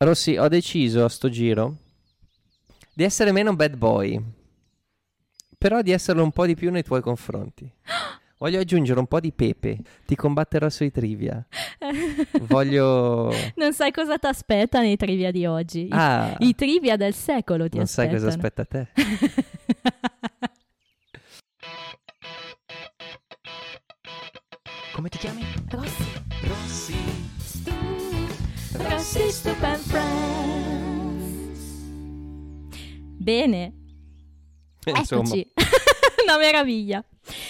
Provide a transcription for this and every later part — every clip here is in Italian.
Rossi, ho deciso a sto giro di essere meno bad boy, però di esserlo un po' di più nei tuoi confronti. Voglio aggiungere un po' di pepe, ti combatterò sui trivia. Voglio... Non sai cosa ti aspetta nei trivia di oggi. I, Ah, i trivia del secolo ti non sai cosa aspettano. aspetta te. Come ti chiami? Rossi. Stu, Rossi, Stup and Friends. Bene, Insomma, eccoci. Una meraviglia.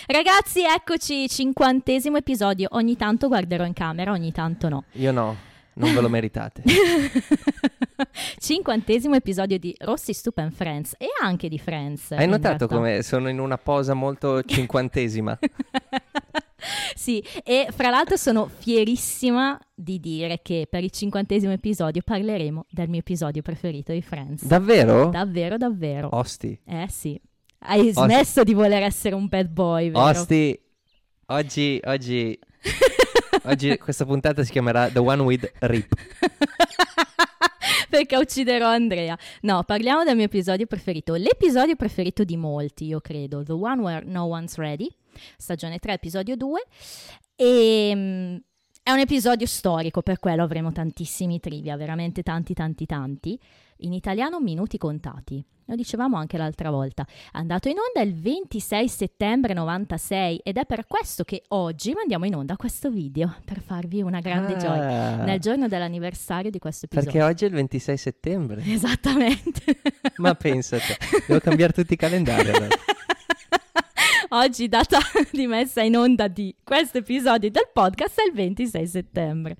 Ragazzi, eccoci, cinquantesimo episodio. Ogni tanto guarderò in camera, ogni tanto no. io no, non ve lo meritate. Cinquantesimo episodio di Rossi, Stup and Friends e anche di Friends. Hai notato realtà. come sono in una posa molto cinquantesima? sì, e fra l'altro sono fierissima di dire che per il cinquantesimo episodio parleremo del mio episodio preferito di Friends. Davvero? davvero, davvero. Osti. Eh sì. Hai smesso di voler essere un bad boy, vero? Osti, oggi, oggi, oggi questa puntata si chiamerà The One with Rip. Perché ucciderò Andrea. No, parliamo del mio episodio preferito. L'episodio preferito di molti, io credo. The One Where No One's Ready, stagione 3, episodio 2. E mm, è un episodio storico, per quello avremo tantissimi trivia, veramente tanti, tanti, tanti. In italiano minuti contati. Lo dicevamo anche l'altra volta. È andato in onda il 26 settembre 96 ed è per questo che oggi mandiamo in onda questo video per farvi una grande gioia Ah, nel giorno dell'anniversario di questo episodio. Perché oggi è il 26 settembre. Esattamente. Ma pensate, devo cambiare tutti i calendari. allora. Oggi, data di messa in onda di questo episodio del podcast, è il 26 settembre.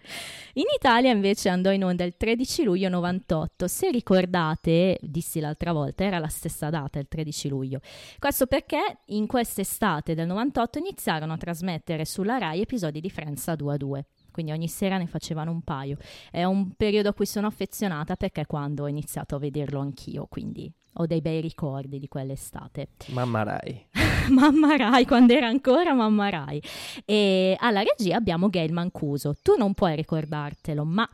In Italia invece andò in onda il 13 luglio 98. Se ricordate, dissi l'altra volta, era la stessa data, il 13 luglio. Questo perché in quest'estate del 98 iniziarono a trasmettere sulla Rai episodi di Friends a 2 a 2. Quindi ogni sera ne facevano un paio. È un periodo a cui sono affezionata perché è quando ho iniziato a vederlo anch'io, quindi ho dei bei ricordi di quell'estate. Mamma Rai. Mamma Rai, quando era ancora Mamma Rai. E alla regia abbiamo Gail Mancuso. Tu non puoi ricordartelo, ma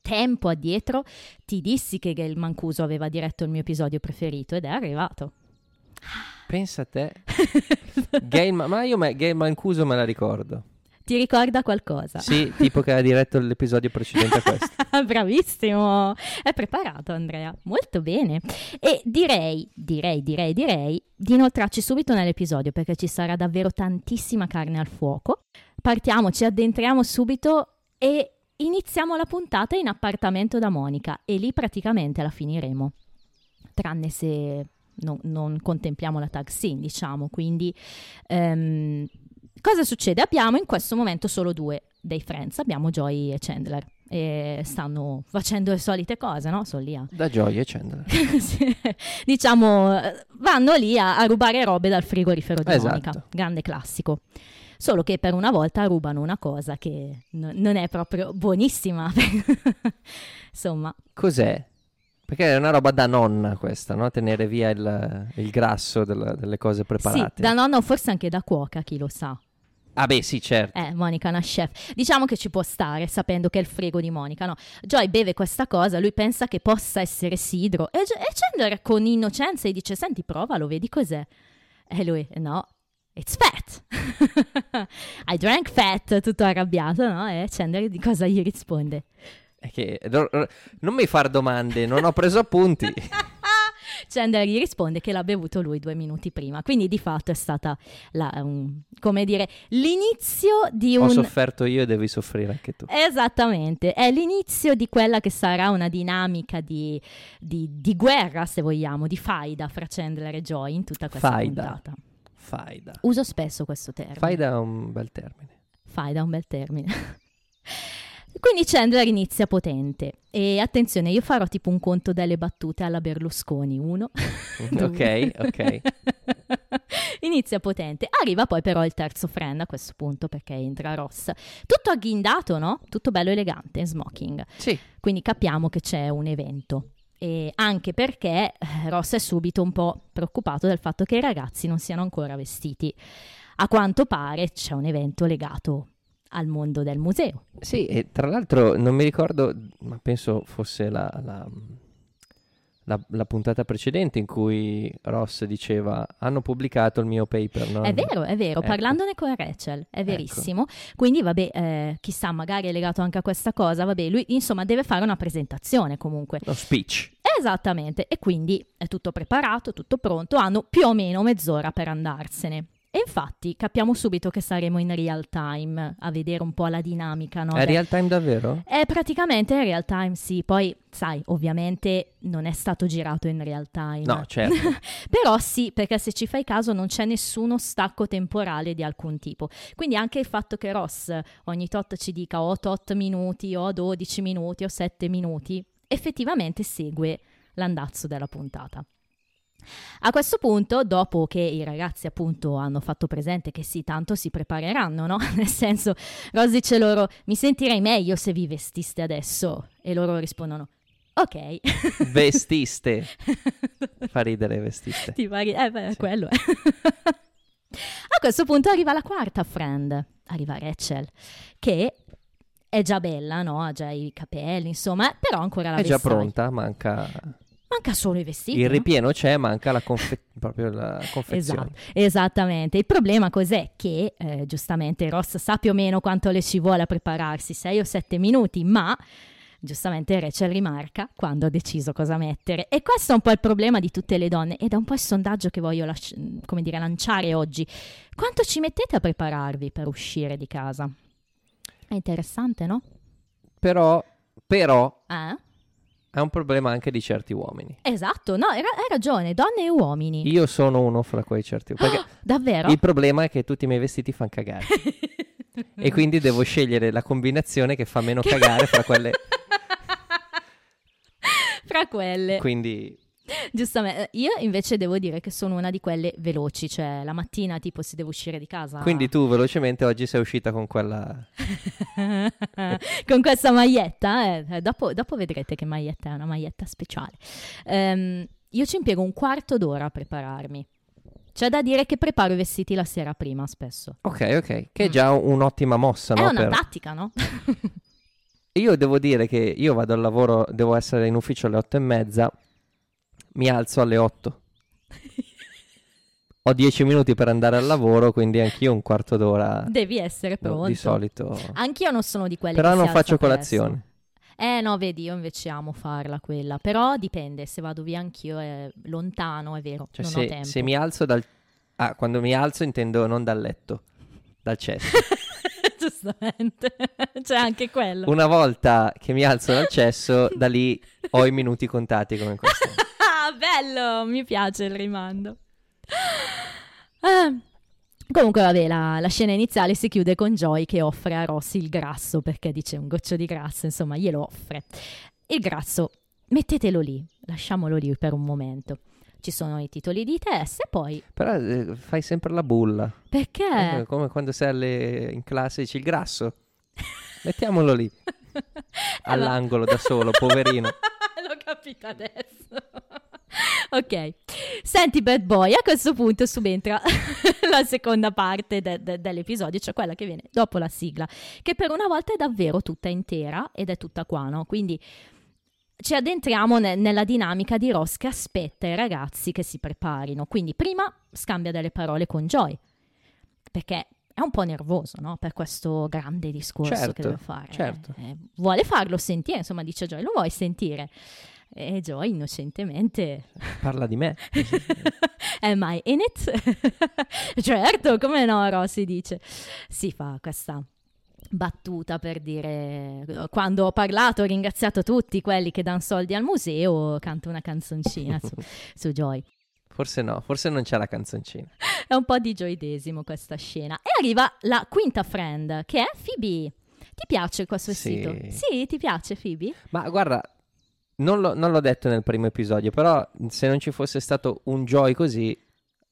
tempo addietro ti dissi che Gail Mancuso aveva diretto il mio episodio preferito ed è arrivato. Pensa a te. Gail, Ma- io me, Gail Mancuso me la ricordo. Ti ricorda qualcosa? Sì, tipo che ha diretto l'episodio precedente a questo. Bravissimo, è preparato Andrea, molto bene. E direi, direi, direi, direi di inoltrarci subito nell'episodio perché ci sarà davvero tantissima carne al fuoco. Partiamo, ci addentriamo subito e iniziamo la puntata in appartamento da Monica e lì praticamente la finiremo. Tranne se non, non contempliamo la tag scene, diciamo. Quindi ehm, cosa succede? Abbiamo in questo momento solo due dei friends, abbiamo Joy e Chandler. E stanno facendo le solite cose, no? Sono lì a Da Gioia Chandler. sì, diciamo, vanno lì a, a rubare robe dal frigorifero di Esatto. Monica. Grande classico. Solo che per una volta rubano una cosa che n- non è proprio buonissima. Insomma, Cos'è? Perché è una roba da nonna questa, no? Tenere via il, il grasso della- delle cose preparate. sì, da nonna o forse anche da cuoca, chi lo sa. Ah beh, sì, certo. Eh, Monica è una chef. Diciamo che ci può stare, sapendo che è il frigo di Monica, no? Joy beve questa cosa, lui pensa che possa essere sidro. E, e Chandler con innocenza gli dice, senti, provalo, vedi cos'è? E lui, no, it's fat. I drank fat, tutto arrabbiato, no? E Chandler di cosa gli risponde? Che, non mi far domande, non ho preso appunti. Chandler gli risponde che l'ha bevuto lui due minuti prima. Quindi di fatto è stata, la, un- come dire, l'inizio di Ho un... sofferto io e devi soffrire anche tu. Esattamente, è l'inizio di quella che sarà una dinamica di, di- di guerra, se vogliamo, di faida fra Chandler e Joy in tutta questa Faida. puntata. Faida. Uso spesso questo termine. Faida è un bel termine. Faida è un bel termine. Quindi Chandler inizia potente e attenzione, io farò tipo un conto delle battute alla Berlusconi, uno, ok, ok. inizia potente, arriva poi però il terzo friend a questo punto perché entra Ross, tutto agghindato, no? Tutto bello elegante, in smoking. Sì, Quindi capiamo che c'è un evento. E anche perché eh, Ross è subito un po' preoccupato del fatto che i ragazzi non siano ancora vestiti. A quanto pare c'è un evento legato al mondo del museo. Sì, e tra l'altro non mi ricordo, ma penso fosse la, la- la- la puntata precedente in cui Ross diceva hanno pubblicato il mio paper, no? È vero, è vero, Ecco. parlandone con Rachel, è verissimo. Quindi, vabbè, eh, chissà, magari è legato anche a questa cosa. Vabbè, lui insomma deve fare una presentazione comunque. Lo speech. Esattamente, e quindi è tutto preparato, tutto pronto, hanno più o meno mezz'ora per andarsene. E infatti capiamo subito che saremo in real time a vedere un po' la dinamica, no? È real time davvero? È praticamente real time, sì. Poi, sai, ovviamente non è stato girato in real time. No, certo. Però sì, perché se ci fai caso non c'è nessuno stacco temporale di alcun tipo. Quindi anche il fatto che Ross ogni tot ci dica o tot minuti, o 12 minuti, o 7 minuti, effettivamente segue l'andazzo della puntata. A questo punto, dopo che i ragazzi appunto hanno fatto presente che sì, tanto si prepareranno, no? Nel senso, Ross dice loro, mi sentirei meglio se vi vestiste adesso. E loro rispondono, ok. Vestiste. Fa ridere vestiste. Ti pari- eh, beh, Sì. quello è. A questo punto arriva la quarta friend, arriva Rachel, che è già bella, no? Ha già i capelli, insomma, però ancora la È già vestaglia. pronta, manca... Manca solo i vestiti. Il no? ripieno c'è, manca la, confe- proprio la confezione. Esatto, esattamente. Il problema cos'è? Che eh, giustamente Ross sa più o meno quanto le ci vuole a prepararsi, 6 o 7 minuti, ma giustamente Rachel rimarca quando ha deciso cosa mettere. E questo è un po' il problema di tutte le donne ed è un po' il sondaggio che voglio lasci- come dire, lanciare oggi. Quanto ci mettete a prepararvi per uscire di casa? È interessante, no? Però, però, Eh? È un problema anche di certi uomini. Esatto, no, hai ra- hai ragione, donne e uomini. Io sono uno fra quei certi Perché Ah, davvero? il problema è che tutti i miei vestiti fanno cagare. e quindi devo scegliere la combinazione che fa meno cagare fra quelle. Fra quelle. Quindi Giustamente, io invece devo dire che sono una di quelle veloci, cioè la mattina tipo se devo uscire di casa. Quindi tu velocemente oggi sei uscita con quella. con questa maglietta, eh, dopo, dopo vedrete che maglietta è una maglietta speciale. Ehm, io ci impiego un quarto d'ora a prepararmi. C'è da dire che preparo i vestiti la sera prima spesso. Ok, ok. Che è già un'ottima mossa, Mm. è no? una per- tattica, no? Io devo dire che io vado al lavoro, devo essere in ufficio alle otto e mezza, mi alzo alle otto. Ho dieci minuti per andare al lavoro, quindi anch'io un quarto d'ora Devi essere pronto. di solito. Anch'io non sono di quelle Però non faccio colazione. Eh no, vedi, io invece amo farla quella. Però dipende, se vado via anch'io è lontano, è vero, Cioè, se, se mi alzo dal... Ah, quando mi alzo intendo non dal letto, dal cesso. Giustamente, c'è anche quello. Una volta che mi alzo dal cesso, da lì ho i minuti contati come questo. Ah, bello, mi piace il rimando. Ah, Comunque, vabbè, la, la scena iniziale si chiude con Joy che offre a Rossi il grasso perché dice un goccio di grasso, insomma, glielo offre. Il grasso, mettetelo lì, lasciamolo lì per un momento. Ci sono i titoli di testa e poi Però eh, fai sempre la bulla. perché? Come, come quando sei alle- in classe e dici il grasso. Mettiamolo lì, all'angolo da solo, poverino. L'ho capito adesso. ok, senti Bad Boy, a questo punto subentra la seconda parte de- de- dell'episodio, cioè quella che viene dopo la sigla, che per una volta è davvero tutta intera ed è tutta qua, no? Quindi ci addentriamo ne- nella dinamica di Ross che aspetta i ragazzi che si preparino. Quindi prima scambia delle parole con Joy, perché è un po' nervoso, no? Per questo grande discorso che Certo, deve fare. certo. Eh, vuole farlo sentire, insomma, dice Joy, lo vuoi sentire? E Joy innocentemente, Parla di me. am I in it? certo, come no, Rossi dice. Si fa questa battuta per dire quando ho parlato ho ringraziato tutti quelli che danno soldi al museo canto una canzoncina su, su Joy Forse no, forse non c'è la canzoncina. è un po' di gioidesimo questa scena e arriva la quinta friend che è Phoebe ti piace questo Sì. vestito? sì ti piace Phoebe? Ma guarda, non, l'ho- non l'ho detto nel primo episodio, però se non ci fosse stato un Joy così,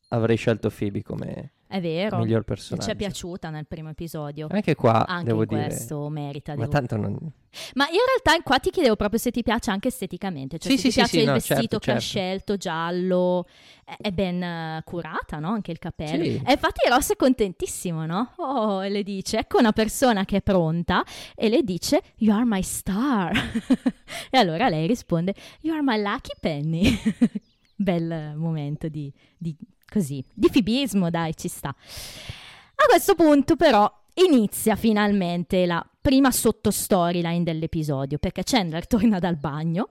avrei scelto Phoebe come... è vero. Miglior Ci personaggio. è piaciuta nel primo episodio. Anche qua, Anche devo in dire... questo merita. Ma tanto non... Ma io in realtà qua ti chiedevo proprio se ti piace anche esteticamente, cioè Sì, se sì, ti sì, piace sì, il no, vestito certo, che ha certo. scelto, giallo, è, è ben eh, curata, no? Anche il capello. Sì. E infatti Ross è contentissimo, no? Oh, e le dice, ecco una persona che è pronta e le dice, you are my star. e allora lei risponde, you are my lucky penny. Bel momento di, di così, di fibismo, dai, ci sta. A questo punto però inizia finalmente la prima sottostoryline dell'episodio perché Chandler torna dal bagno,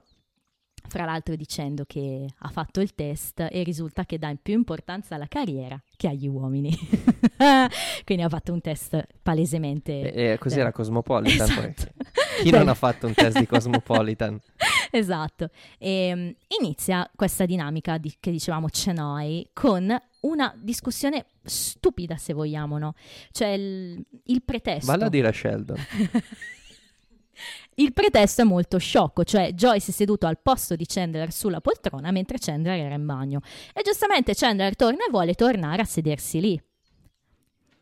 fra l'altro dicendo che ha fatto il test e risulta che dà più importanza alla carriera che agli uomini. Quindi ha fatto un test palesemente... Eh, eh, cos'era Cosmopolitan? poi? Esatto. Chi non Beh, ha fatto un test di Cosmopolitan? Esatto. E, inizia questa dinamica di- che dicevamo Cenoi con una discussione stupida, se vogliamo, no? Cioè il, il pretesto. Valla a dire a Sheldon. Il pretesto è molto sciocco, cioè Joyce è seduto al posto di Chandler sulla poltrona mentre Chandler era in bagno. E giustamente Chandler torna e vuole tornare a sedersi lì.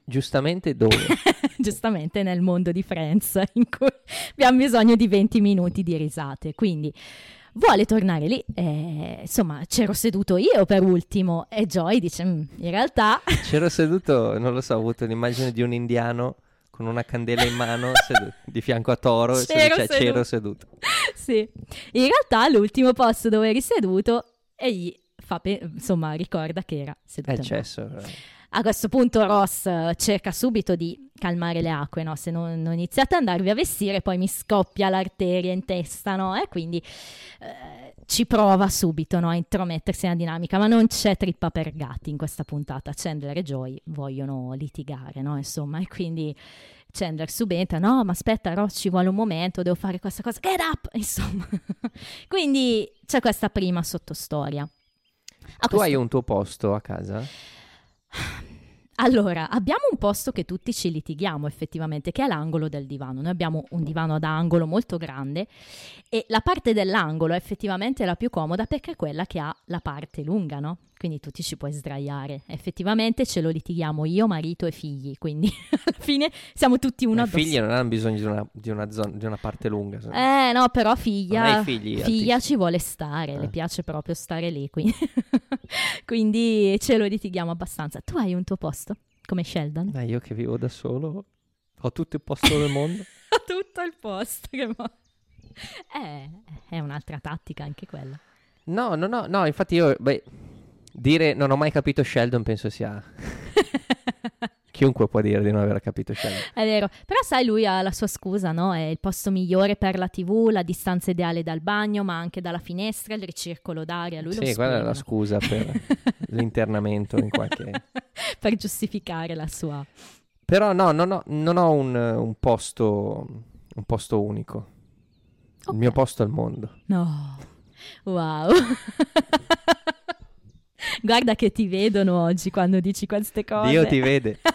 Giustamente dove? giustamente nel mondo di Friends in cui abbiamo bisogno di 20 minuti di risate. Quindi vuole tornare lì. E, insomma, c'ero seduto io per ultimo e Joy dice: "Mm, In realtà, C'ero seduto, non lo so, ho avuto l'immagine di un indiano con una candela in mano sedu- di fianco a Toro e C'ero cioè, seduto. c'ero seduto. sì, in realtà l'ultimo posto dove eri seduto egli fa pe- insomma ricorda che era seduto. È in bagno. cesso. A questo punto Ross eh, cerca subito di calmare le acque, no? Se non, non iniziate ad andarvi a vestire, poi mi scoppia l'arteria in testa, no? E quindi eh, ci prova subito no? a intromettersi nella dinamica, ma non c'è trippa per gatti in questa puntata. Chandler e Joy vogliono litigare, no? Insomma, e quindi Chandler subentra, no, ma aspetta, Ross, ci vuole un momento, devo fare questa cosa, get up! Insomma, quindi c'è questa prima sottostoria. A Tu questo hai un tuo posto a casa? Allora, abbiamo un posto che tutti ci litighiamo effettivamente, che è l'angolo del divano. Noi abbiamo un divano ad angolo molto grande e la parte dell'angolo è effettivamente la più comoda perché è quella che ha la parte lunga, no? Quindi tu ti ci puoi sdraiare. Effettivamente ce lo litighiamo io, marito e figli, quindi alla fine siamo tutti uno I addosso. figli non hanno bisogno di una, di una zona, di una parte lunga. se. Eh no, però figlia, figli figlia ci vuole stare, le Ah. piace proprio stare lì, quindi, quindi ce lo litighiamo abbastanza. Tu hai un tuo posto, come Sheldon? Dai, io che vivo da solo, ho tutto il posto del mondo. tutto il posto. Che mo- Eh, è un'altra tattica anche quella. No, no, no, no, infatti io, beh, dire non ho mai capito Sheldon penso sia... Chiunque può dire di non aver capito Sheldon. È vero, però sai, lui ha la sua scusa, no? È il posto migliore per la TV, la distanza ideale dal bagno, ma anche dalla finestra, il ricircolo d'aria. Lui lo Sì, quella è la scusa per l'internamento in qualche... per giustificare la sua. Però no, non ho, non ho un, un posto, un posto unico. Ok. Il mio posto al mondo. No, wow. Guarda che ti vedono oggi quando dici queste cose. Dio ti vede.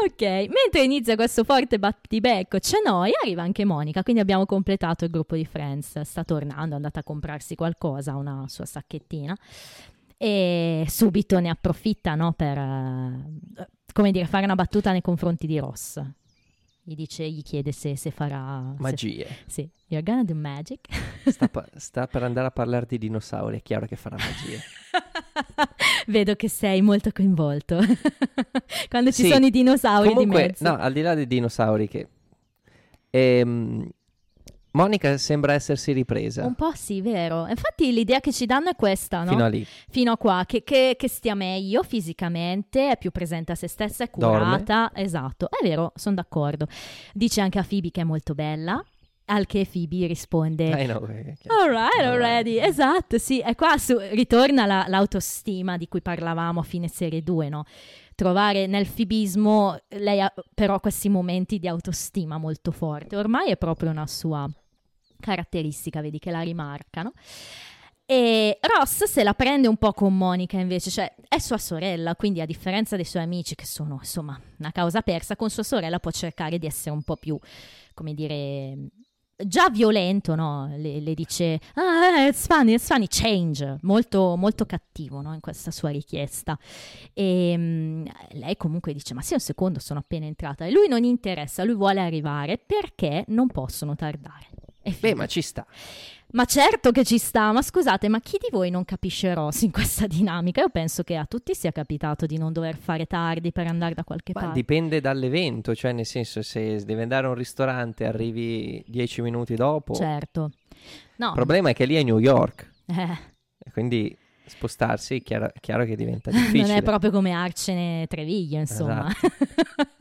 Ok, mentre inizia questo forte battibecco c'è noi, arriva anche Monica, quindi abbiamo completato il gruppo di Friends, sta tornando, è andata a comprarsi qualcosa, una sua sacchettina e subito ne approfitta no, per, eh, come dire, fare una battuta nei confronti di Ross. Gli dice, gli chiede se, se farà... se- Magie. sì, you're gonna do magic. Sta, pa- sta per andare a parlare di dinosauri, è chiaro che farà magie. Vedo che sei molto coinvolto. Quando ci Sì, sono i dinosauri di Comunque, mezzo. no, al di là dei dinosauri che... ehm, Monica sembra essersi ripresa. Un po' sì, vero. Infatti l'idea che ci danno è questa, no? Fino a lì. Fino a qua, che, che- che stia meglio fisicamente, è più presente a se stessa, è curata. Esatto, è vero, sono d'accordo. Dice anche a Phoebe che è molto bella, al che Phoebe risponde... I know, eh, chiaro. All right, already. Esatto, sì. E qua su- ritorna la- l'autostima di cui parlavamo a fine serie 2, no? Trovare nel fibismo, lei ha però questi momenti di autostima molto forte. Ormai è proprio una sua caratteristica, vedi che la rimarcano. E Ross se la prende un po' con Monica invece, cioè è sua sorella, quindi a differenza dei suoi amici che sono insomma una causa persa, con sua sorella può cercare di essere un po' più, come dire, già violento, no? Le, le dice, ah, it's funny, it's funny, change, molto, molto cattivo, no? In questa sua richiesta. E um, lei comunque dice, ma sì, un secondo, sono appena entrata. E lui non interessa, lui vuole arrivare perché non possono tardare. Beh, ma ci sta. Ma certo che ci sta, ma scusate, ma chi di voi non capisce Ross in questa dinamica? Io penso che a tutti sia capitato di non dover fare tardi per andare da qualche ma parte. Dipende dall'evento, cioè nel senso se devi andare a un ristorante arrivi dieci minuti dopo. Certo. No. Il problema è che lì è New York. Eh. Quindi spostarsi è chiaro, chiaro che diventa difficile. non è proprio come Arcene Treviglio, insomma. Esatto.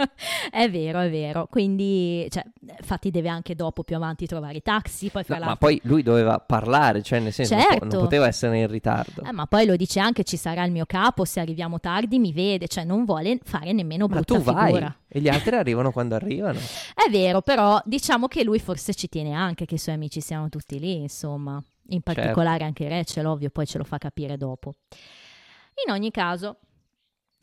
è vero, è vero. Quindi, cioè, infatti deve anche dopo più avanti trovare i taxi, poi No, ma poi lui doveva parlare, cioè nel senso Certo. non poteva essere in ritardo. Eh, ma poi lo dice anche ci sarà il mio capo, se arriviamo tardi mi vede, cioè non vuole fare nemmeno ma brutta tu vai figura. e gli altri arrivano quando arrivano. È vero, però diciamo che lui forse ci tiene anche che i suoi amici siano tutti lì, insomma. In Certo. particolare anche Rachel, ovvio, poi ce lo fa capire dopo. In ogni caso,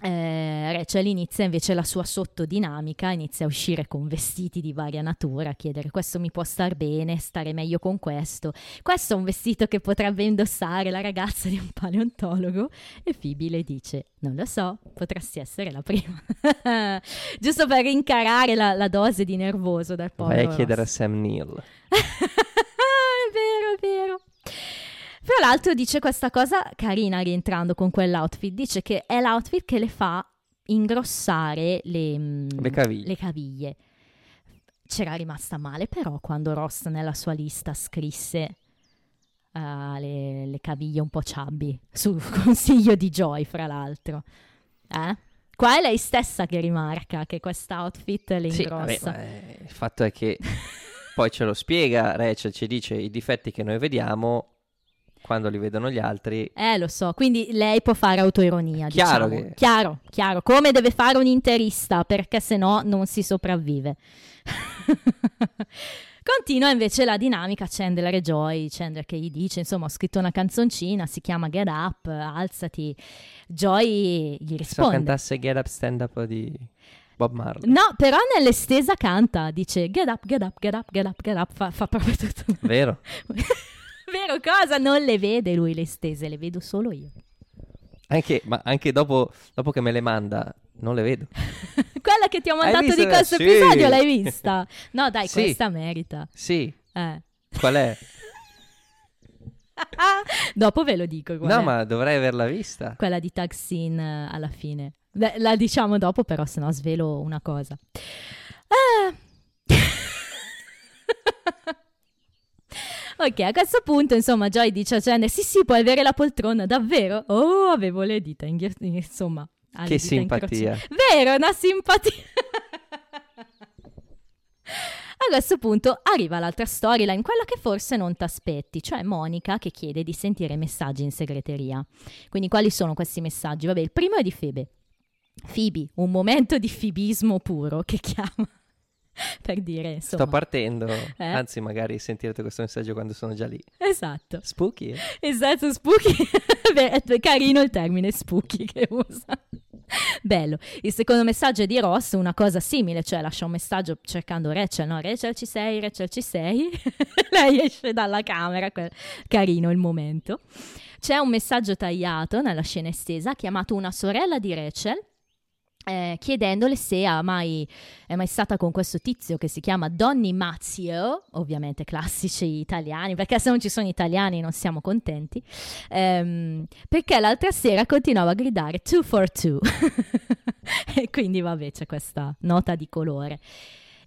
eh, Rachel inizia invece la sua sottodinamica, inizia a uscire con vestiti di varia natura, a chiedere questo mi può star bene, stare meglio con questo. Questo è un vestito che potrebbe indossare la ragazza di un paleontologo e Phoebe le dice non lo so, potresti essere la prima. Giusto per rincarare la, la dose di nervoso dal povero Vai a chiedere a Ross. Sam Neill. è vero, è vero. Fra l'altro dice questa cosa carina rientrando con quell'outfit, dice che è l'outfit che le fa ingrossare le, mm, Le caviglie. le caviglie. C'era rimasta male però quando Ross nella sua lista scrisse eh, le, le caviglie un po' chubby, sul consiglio di Joy fra l'altro. Eh? Qua è lei stessa che rimarca che quest'outfit le Sì, vabbè, ingrossa. eh, il fatto è che poi ce lo spiega, Rachel ci dice i difetti che noi vediamo quando li vedono gli altri. Eh, lo so, quindi lei può fare autoironia, Chiaro diciamo. che- Chiaro, chiaro, come deve fare un interista, perché se no non si sopravvive. Continua invece la dinamica Chandler e Joy, Chandler che gli dice, insomma, ho scritto una canzoncina, si chiama Get Up, alzati. Joy gli Se risponde. cantasse Get Up Stand Up di Bob Marley. No, però nell'estesa canta, dice get up, get up, get up, get up, get up, fa, fa proprio tutto. Vero? Vero cosa? Non le vede lui le estese, le vedo solo io. Anche, ma anche dopo, dopo che me le manda, non le vedo. Quella che ti ho mandato di questo Sì. episodio l'hai vista? No, dai, Sì. questa merita. Sì, Eh. qual è? Dopo ve lo dico. No, è. ma dovrei averla vista. Quella di Tag Scene eh, alla fine. Beh, la diciamo dopo, però, se no svelo una cosa. Ah. ok, a questo punto, insomma, Joy dice a Chandler: Sì, sì, puoi avere la poltrona, davvero? Oh, avevo le dita, inghi- insomma. le Che simpatia. Vero, una simpatia. A questo punto arriva l'altra storyline, quella che forse non ti aspetti, cioè Monica che chiede di sentire messaggi in segreteria. Quindi quali sono questi messaggi? Vabbè, il primo è di Febe. Phoebe, un momento di fibismo puro che chiama per dire, insomma. Sto partendo. Eh? Anzi, magari sentirete questo messaggio quando sono già lì. Esatto. Spooky. Esatto, spooky. È carino il termine spooky che usa. Bello. Il secondo messaggio è di Ross, una cosa simile, cioè lascia un messaggio cercando Rachel, no? Rachel ci sei, Rachel ci sei. Lei esce dalla camera, carino il momento. C'è un messaggio tagliato nella scena estesa chiamato una sorella di Rachel. Eh, chiedendole se ha mai, è mai stata con questo tizio che si chiama Donny Mazzio, ovviamente classici italiani, perché se non ci sono italiani non siamo contenti, ehm, perché l'altra sera continuava a gridare two for two. e quindi vabbè c'è questa nota di colore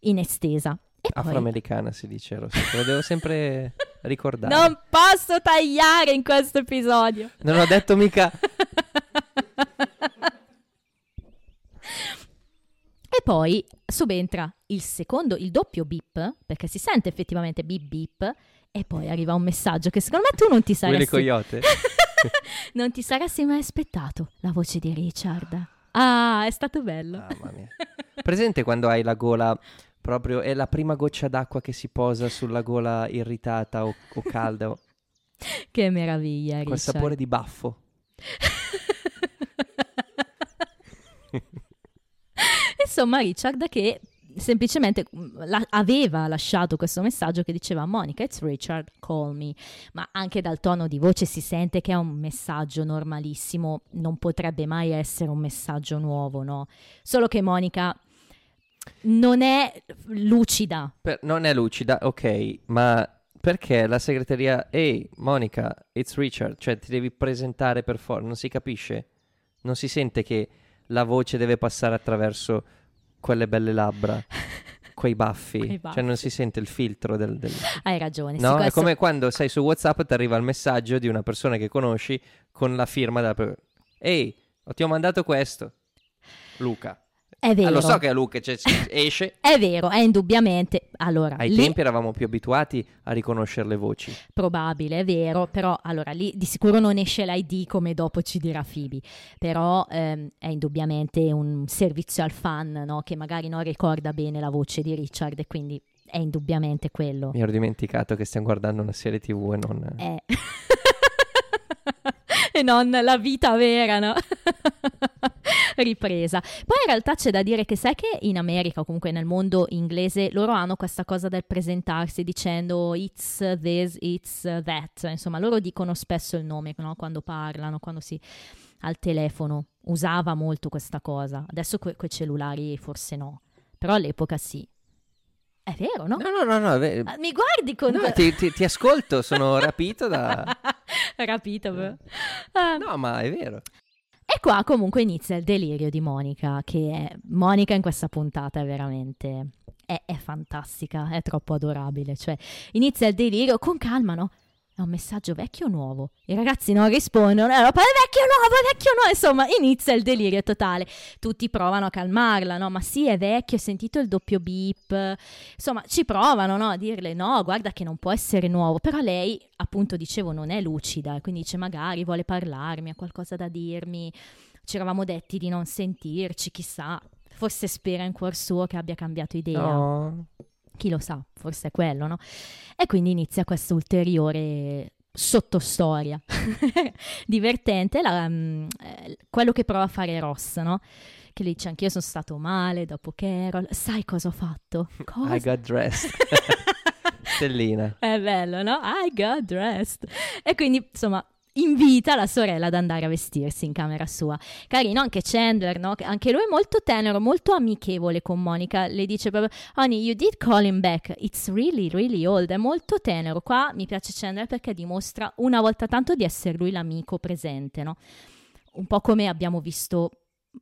in estesa. E poi, Afroamericana si dice, lo, lo devo sempre ricordare. non posso tagliare in questo episodio. Non ho detto mica... E poi subentra il secondo, il doppio beep, perché si sente effettivamente beep beep, e poi arriva un messaggio che secondo me tu non ti saresti, Coyote. non ti saresti mai aspettato, la voce di Richard. Ah, è stato bello. Mia. Presente quando hai la gola proprio... È la prima goccia d'acqua che si posa sulla gola irritata o, o calda, o- Che meraviglia, Richard. sapore di baffo. Insomma, Richard che semplicemente mm, la- aveva lasciato questo messaggio che diceva Monica, it's Richard, call me. Ma anche dal tono di voce si sente che è un messaggio normalissimo, non potrebbe mai essere un messaggio nuovo, no? Solo che Monica non è lucida. Per- non è lucida, ok, ma perché la segreteria, ehi Monica, it's Richard, cioè ti devi presentare per forza, non si capisce? Non si sente che la voce deve passare attraverso quelle belle labbra, quei baffi, Quei cioè non si sente il filtro del... del- Hai ragione. sì, No, è questo- come quando sei su WhatsApp e ti arriva il messaggio di una persona che conosci con la firma della... Ehi, ti ho mandato questo. Luca. È Ah, vero. lo so che è Luca, esce. È vero, è indubbiamente. Allora, Ai lì tempi eravamo più abituati a riconoscere le voci. probabile, è vero, però allora lì di sicuro non esce l'ID come dopo ci dirà Phoebe, però ehm, è indubbiamente un servizio al fan, no? Che magari non ricorda bene la voce di Richard e quindi è indubbiamente quello. Mi ero dimenticato che stiamo guardando una serie TV e non... Eh. e non la vita vera, no? Ripresa. Poi in realtà c'è da dire che sai che in America o comunque nel mondo inglese loro hanno questa cosa del presentarsi dicendo it's this, it's that. Insomma, loro dicono spesso il nome no? quando parlano, quando si al telefono. Usava molto questa cosa. Adesso con i cellulari forse no, però all'epoca sì. È vero, no? No, no, no, no, ve- Ah, Mi guardi con no, ti, ti- ti ascolto, sono rapito da... Rapito. però. Ah, No, ma è vero. E qua comunque inizia il delirio di Monica, che è... Monica in questa puntata è veramente... È, è fantastica, è troppo adorabile. Cioè, inizia il delirio con calma, no? È un messaggio vecchio o nuovo? I ragazzi non rispondono, e dopo è vecchio o nuovo, è vecchio o nuovo. Insomma, inizia il delirio totale. Tutti provano a calmarla, no? Ma sì, è vecchio, ho sentito il doppio beep. Insomma, ci provano, no? A dirle no, guarda che non può essere nuovo. Però lei, appunto, dicevo, non è lucida. Quindi dice, magari vuole parlarmi, ha qualcosa da dirmi. Ci eravamo detti di non sentirci, chissà. Forse spera in cuor suo che abbia cambiato idea. No. Chi lo sa, forse è quello, no? E quindi inizia questa ulteriore sottostoria divertente, la, eh, quello che prova a fare Ross, no? Che le dice anch'io sono stato male dopo Carol, sai cosa ho fatto? Cosa? I got dressed. Stellina. È bello, no? I got dressed. E quindi, insomma, invita la sorella ad andare a vestirsi in camera sua. Carino anche Chandler, no? Che Anche lui è molto tenero, molto amichevole con Monica. Le dice proprio, honey, you did call him back. It's really, really old. È molto tenero. Qua mi piace Chandler perché dimostra una volta tanto di essere lui l'amico presente, no? Un po' come abbiamo visto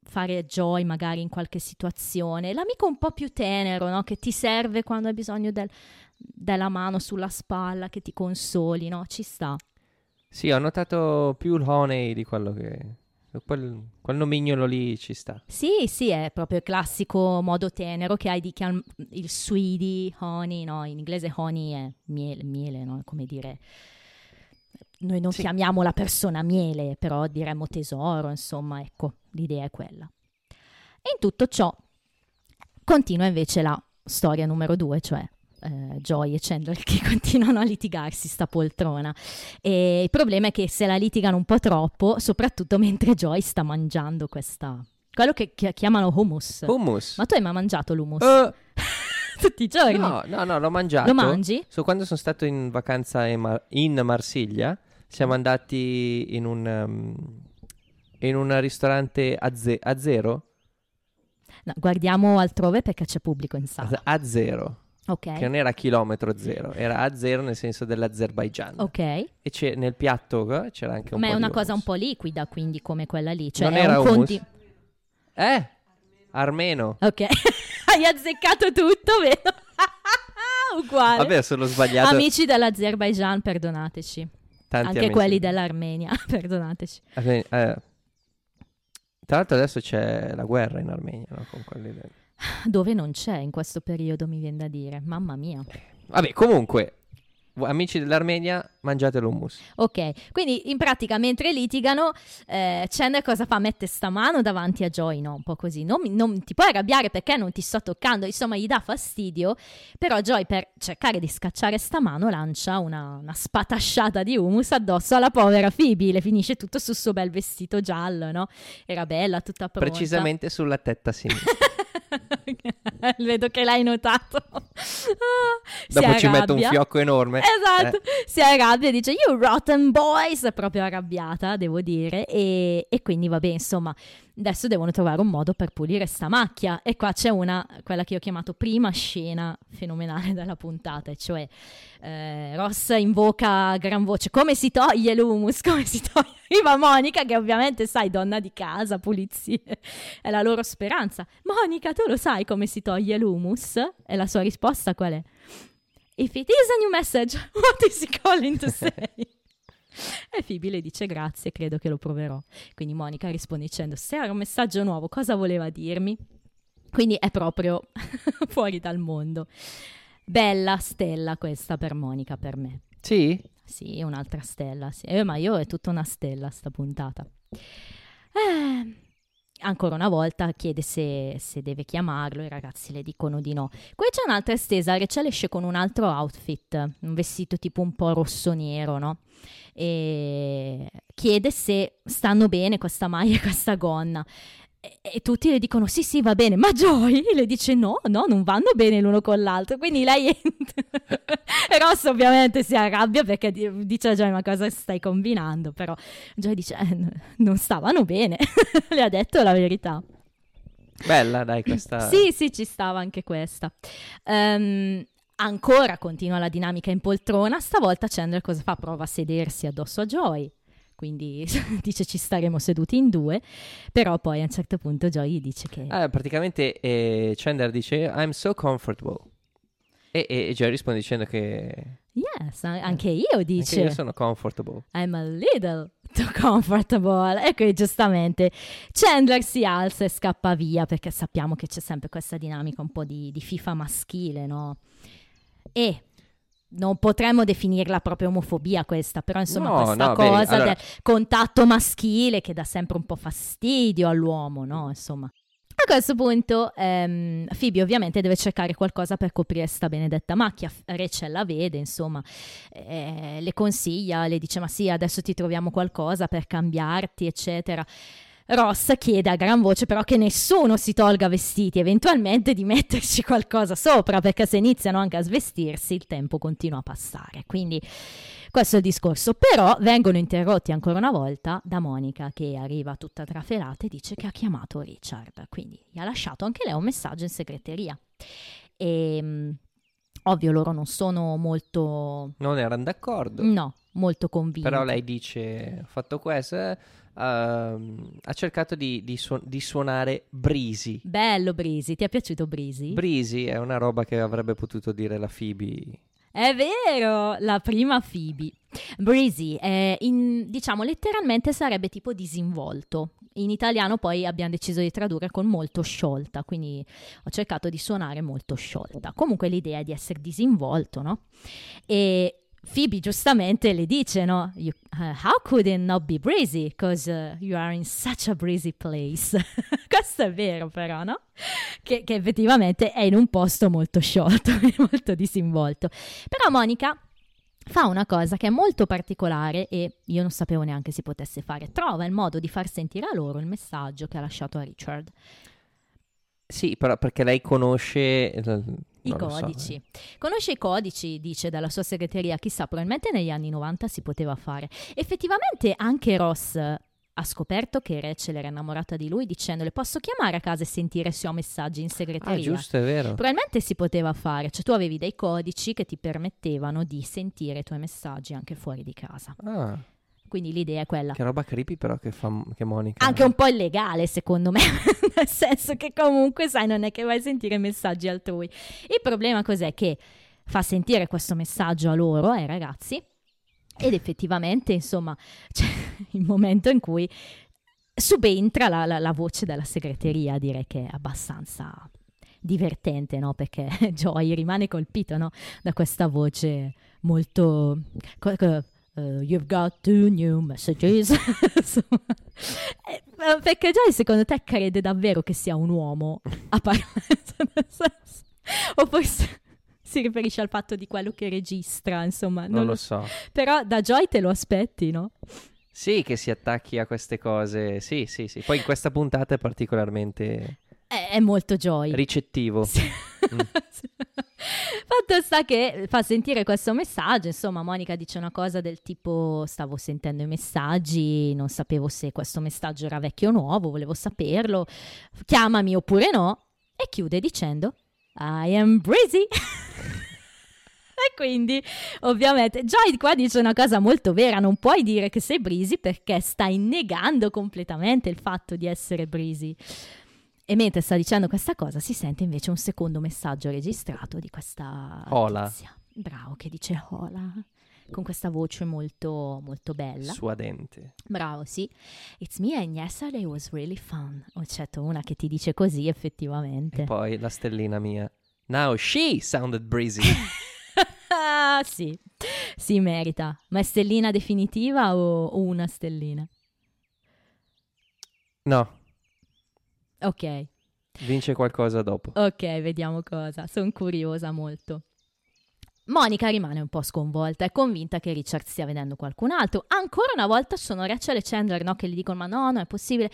fare Joy magari in qualche situazione. L'amico un po' più tenero, no? Che ti serve quando hai bisogno del, della mano sulla spalla, che ti consoli, no? Ci sta. Sì, ho notato più il honey di quello che... Quel, quel nomignolo lì ci sta. Sì, sì, è proprio il classico modo tenero che hai di chiam- il sweetie, honey, no? In inglese honey è miele, miele, no? Come dire... Noi non Sì. chiamiamo la persona miele, però diremmo tesoro, insomma, ecco, l'idea è quella. E in tutto ciò continua invece la storia numero due, cioè eh, Joy e Chandler che continuano a litigarsi sta poltrona. E il problema è che se la litigano un po' troppo, soprattutto mentre Joy sta mangiando questa... quello che chi- chiamano hummus. Hummus. Ma tu hai mai mangiato l'hummus? Eh, Tutti i giorni? no, no, no, l'ho mangiato. Lo mangi? So, quando sono stato in vacanza in, Mar- in Marsiglia, siamo andati in un, um, in un ristorante a, ze- a zero. No, guardiamo altrove perché c'è pubblico in sala. A zero. Ok. Che non era chilometro zero, era a zero nel senso dell'Azerbaijan. Ok, E c'è, nel piatto eh, c'era anche un ma po' è di una cosa un po' liquida, quindi come quella lì. Cioè Non è era un hummus? condi- Eh? Armeno. Ok, hai azzeccato tutto, vero? Uguale. Vabbè, sono sbagliato. Amici dell'Azerbaijan, perdonateci. Tanti Anche amici. quelli dell'Armenia, perdonateci. Arme- eh, Tra l'altro adesso c'è la guerra in Armenia, no? Con quelli del- Dove non c'è in questo periodo, mi viene da dire. Mamma mia. Vabbè, comunque, amici dell'Armenia, mangiate l'hummus. Ok, quindi in pratica mentre litigano, eh, Chandler cosa fa? Mette sta mano davanti a Joy, no? Un po' così. Non, non ti puoi arrabbiare perché non ti sto toccando, insomma gli dà fastidio, però Joy per cercare di scacciare sta mano lancia una, una spatasciata di hummus addosso alla povera Phoebe, le finisce tutto sul suo bel vestito giallo, no? Era bella, tutta pronta. Precisamente sulla tetta sinistra. Vedo che l'hai notato. Dopo ci metto un fiocco enorme. Esatto, eh. si arrabbia e dice You rotten boys, è proprio arrabbiata, devo dire. E, e quindi vabbè, insomma, adesso devono trovare un modo per pulire sta macchia. E qua c'è una, quella che ho chiamato prima scena fenomenale della puntata, cioè eh, Ross invoca a gran voce come si toglie l'humus, come si toglie. Arriva Monica, che ovviamente sai, donna di casa, pulizie, è la loro speranza. Monica, tu lo sai come si toglie l'humus? E la sua risposta qual è? If it is a new message, what is he calling to say? E Phoebe le dice grazie, credo che lo proverò. Quindi Monica risponde dicendo se era un messaggio nuovo, cosa voleva dirmi? Quindi è proprio fuori dal mondo. Bella stella questa per Monica, per me. Sì? Sì, un'altra stella. Sì. Eh, ma io è tutta una stella sta puntata. Eh, ancora una volta chiede se, se, deve chiamarlo, i ragazzi le dicono di no. Qui c'è un'altra estesa, Rachel esce con un altro outfit, un vestito tipo un po' rosso-nero, no? E chiede se stanno bene questa maglia e questa gonna. E, tutti le dicono sì sì va bene, ma Joy le dice no, no, non vanno bene l'uno con l'altro, quindi lei entra. e Ross ovviamente si arrabbia perché dice a Joy ma cosa stai combinando, però Joy dice eh, non stavano bene, le ha detto la verità. Bella dai questa. sì sì ci stava anche questa. Um, ancora continua la dinamica in poltrona, stavolta Chandler cosa fa? Prova a sedersi addosso a Joy quindi dice ci staremo seduti in due, però poi a un certo punto Joy dice che... Ah, praticamente eh, Chandler dice I'm so comfortable e, e, e Joy risponde dicendo che... Yes, anche io dice... Anche io sono comfortable. I'm a little too comfortable. E qui giustamente Chandler si alza e scappa via perché sappiamo che c'è sempre questa dinamica un po' di, di FIFA maschile, no? E non potremmo definirla proprio omofobia questa, però insomma no, questa no, cosa beh, allora... del contatto maschile che dà sempre un po' fastidio all'uomo, no? Insomma. A questo punto ehm, Phoebe ovviamente deve cercare qualcosa per coprire sta benedetta macchia, Rachel la vede, insomma, eh, le consiglia, le dice ma sì, adesso ti troviamo qualcosa per cambiarti, eccetera. Ross chiede a gran voce però che nessuno si tolga vestiti, eventualmente di metterci qualcosa sopra, perché se iniziano anche a svestirsi il tempo continua a passare. Quindi questo è il discorso. Però vengono interrotti ancora una volta da Monica che arriva tutta trafelata e dice che ha chiamato Richard, quindi gli ha lasciato anche lei un messaggio in segreteria. E ehm, ovvio loro non sono molto... Non erano d'accordo. No, molto convinti. Però lei dice, ho fatto questo, uh, ha cercato di, di, su- di, suonare Brisi. Bello Brisi, ti è piaciuto Brisi? Brisi è una roba che avrebbe potuto dire la Phoebe. È vero, la prima Phoebe. Breezy, eh, in, diciamo letteralmente sarebbe tipo disinvolto. In italiano poi abbiamo deciso di tradurre con molto sciolta, quindi ho cercato di suonare molto sciolta. Comunque l'idea è di essere disinvolto, no? E Phoebe giustamente le dice, no? You, uh, how could it not be breezy? Because uh, you are in such a breezy place. Questo è vero però, no? Che, che, effettivamente è in un posto molto sciolto, molto disinvolto. Però Monica fa una cosa che è molto particolare e io non sapevo neanche si potesse fare. Trova il modo di far sentire a loro il messaggio che ha lasciato a Richard. Sì, però perché lei conosce i codici. So. Conosce i codici, dice dalla sua segreteria, chissà, probabilmente negli anni 90 si poteva fare. Effettivamente anche Ross ha scoperto che Rachel era innamorata di lui dicendole posso chiamare a casa e sentire se ho messaggi in segreteria. Ah, giusto, è vero. Probabilmente si poteva fare, cioè tu avevi dei codici che ti permettevano di sentire i tuoi messaggi anche fuori di casa. Ah. Quindi l'idea è quella. Che roba creepy però che fa che Monica. Anche un po' illegale secondo me, nel senso che comunque sai non è che vai a sentire messaggi altrui. Il problema cos'è? Che fa sentire questo messaggio a loro, ai ragazzi, ed effettivamente insomma c'è il momento in cui subentra la, la, la voce della segreteria, direi che è abbastanza divertente, no? Perché Joy rimane colpito, no? Da questa voce molto uh, you've got two new messages. Eh, perché già secondo te crede davvero che sia un uomo a parlare? o forse si riferisce al fatto di quello che registra, insomma. Non, non lo so. Però da Joy te lo aspetti, no? Sì, che si attacchi a queste cose. Sì, sì, sì. Poi in questa puntata è particolarmente... È è, molto Joy. Ricettivo. Sì. Mm. Fatto sta che fa sentire questo messaggio, insomma Monica dice una cosa del tipo stavo sentendo i messaggi, non sapevo se questo messaggio era vecchio o nuovo, volevo saperlo, chiamami oppure no, e chiude dicendo I am Breezy. E quindi, ovviamente, Joy qua dice una cosa molto vera: non puoi dire che sei Breezy perché stai negando completamente il fatto di essere Breezy. E mentre sta dicendo questa cosa, si sente invece un secondo messaggio registrato di questa Hola. tizia. Bravo, che dice hola. Con questa voce molto, molto bella. Suadente. Bravo, sì. It's me and yesterday was really fun. Ho certo una che ti dice così, effettivamente. E poi la stellina mia. Now she sounded breezy. Sì, si merita. Ma è stellina definitiva o, o una stellina? No, Ok, vince qualcosa dopo. ok, vediamo cosa. Sono curiosa molto. Monica rimane un po' sconvolta, è convinta che Richard stia vedendo qualcun altro. Ancora una volta sono Rachel e Chandler no, che gli dicono ma no, non è possibile.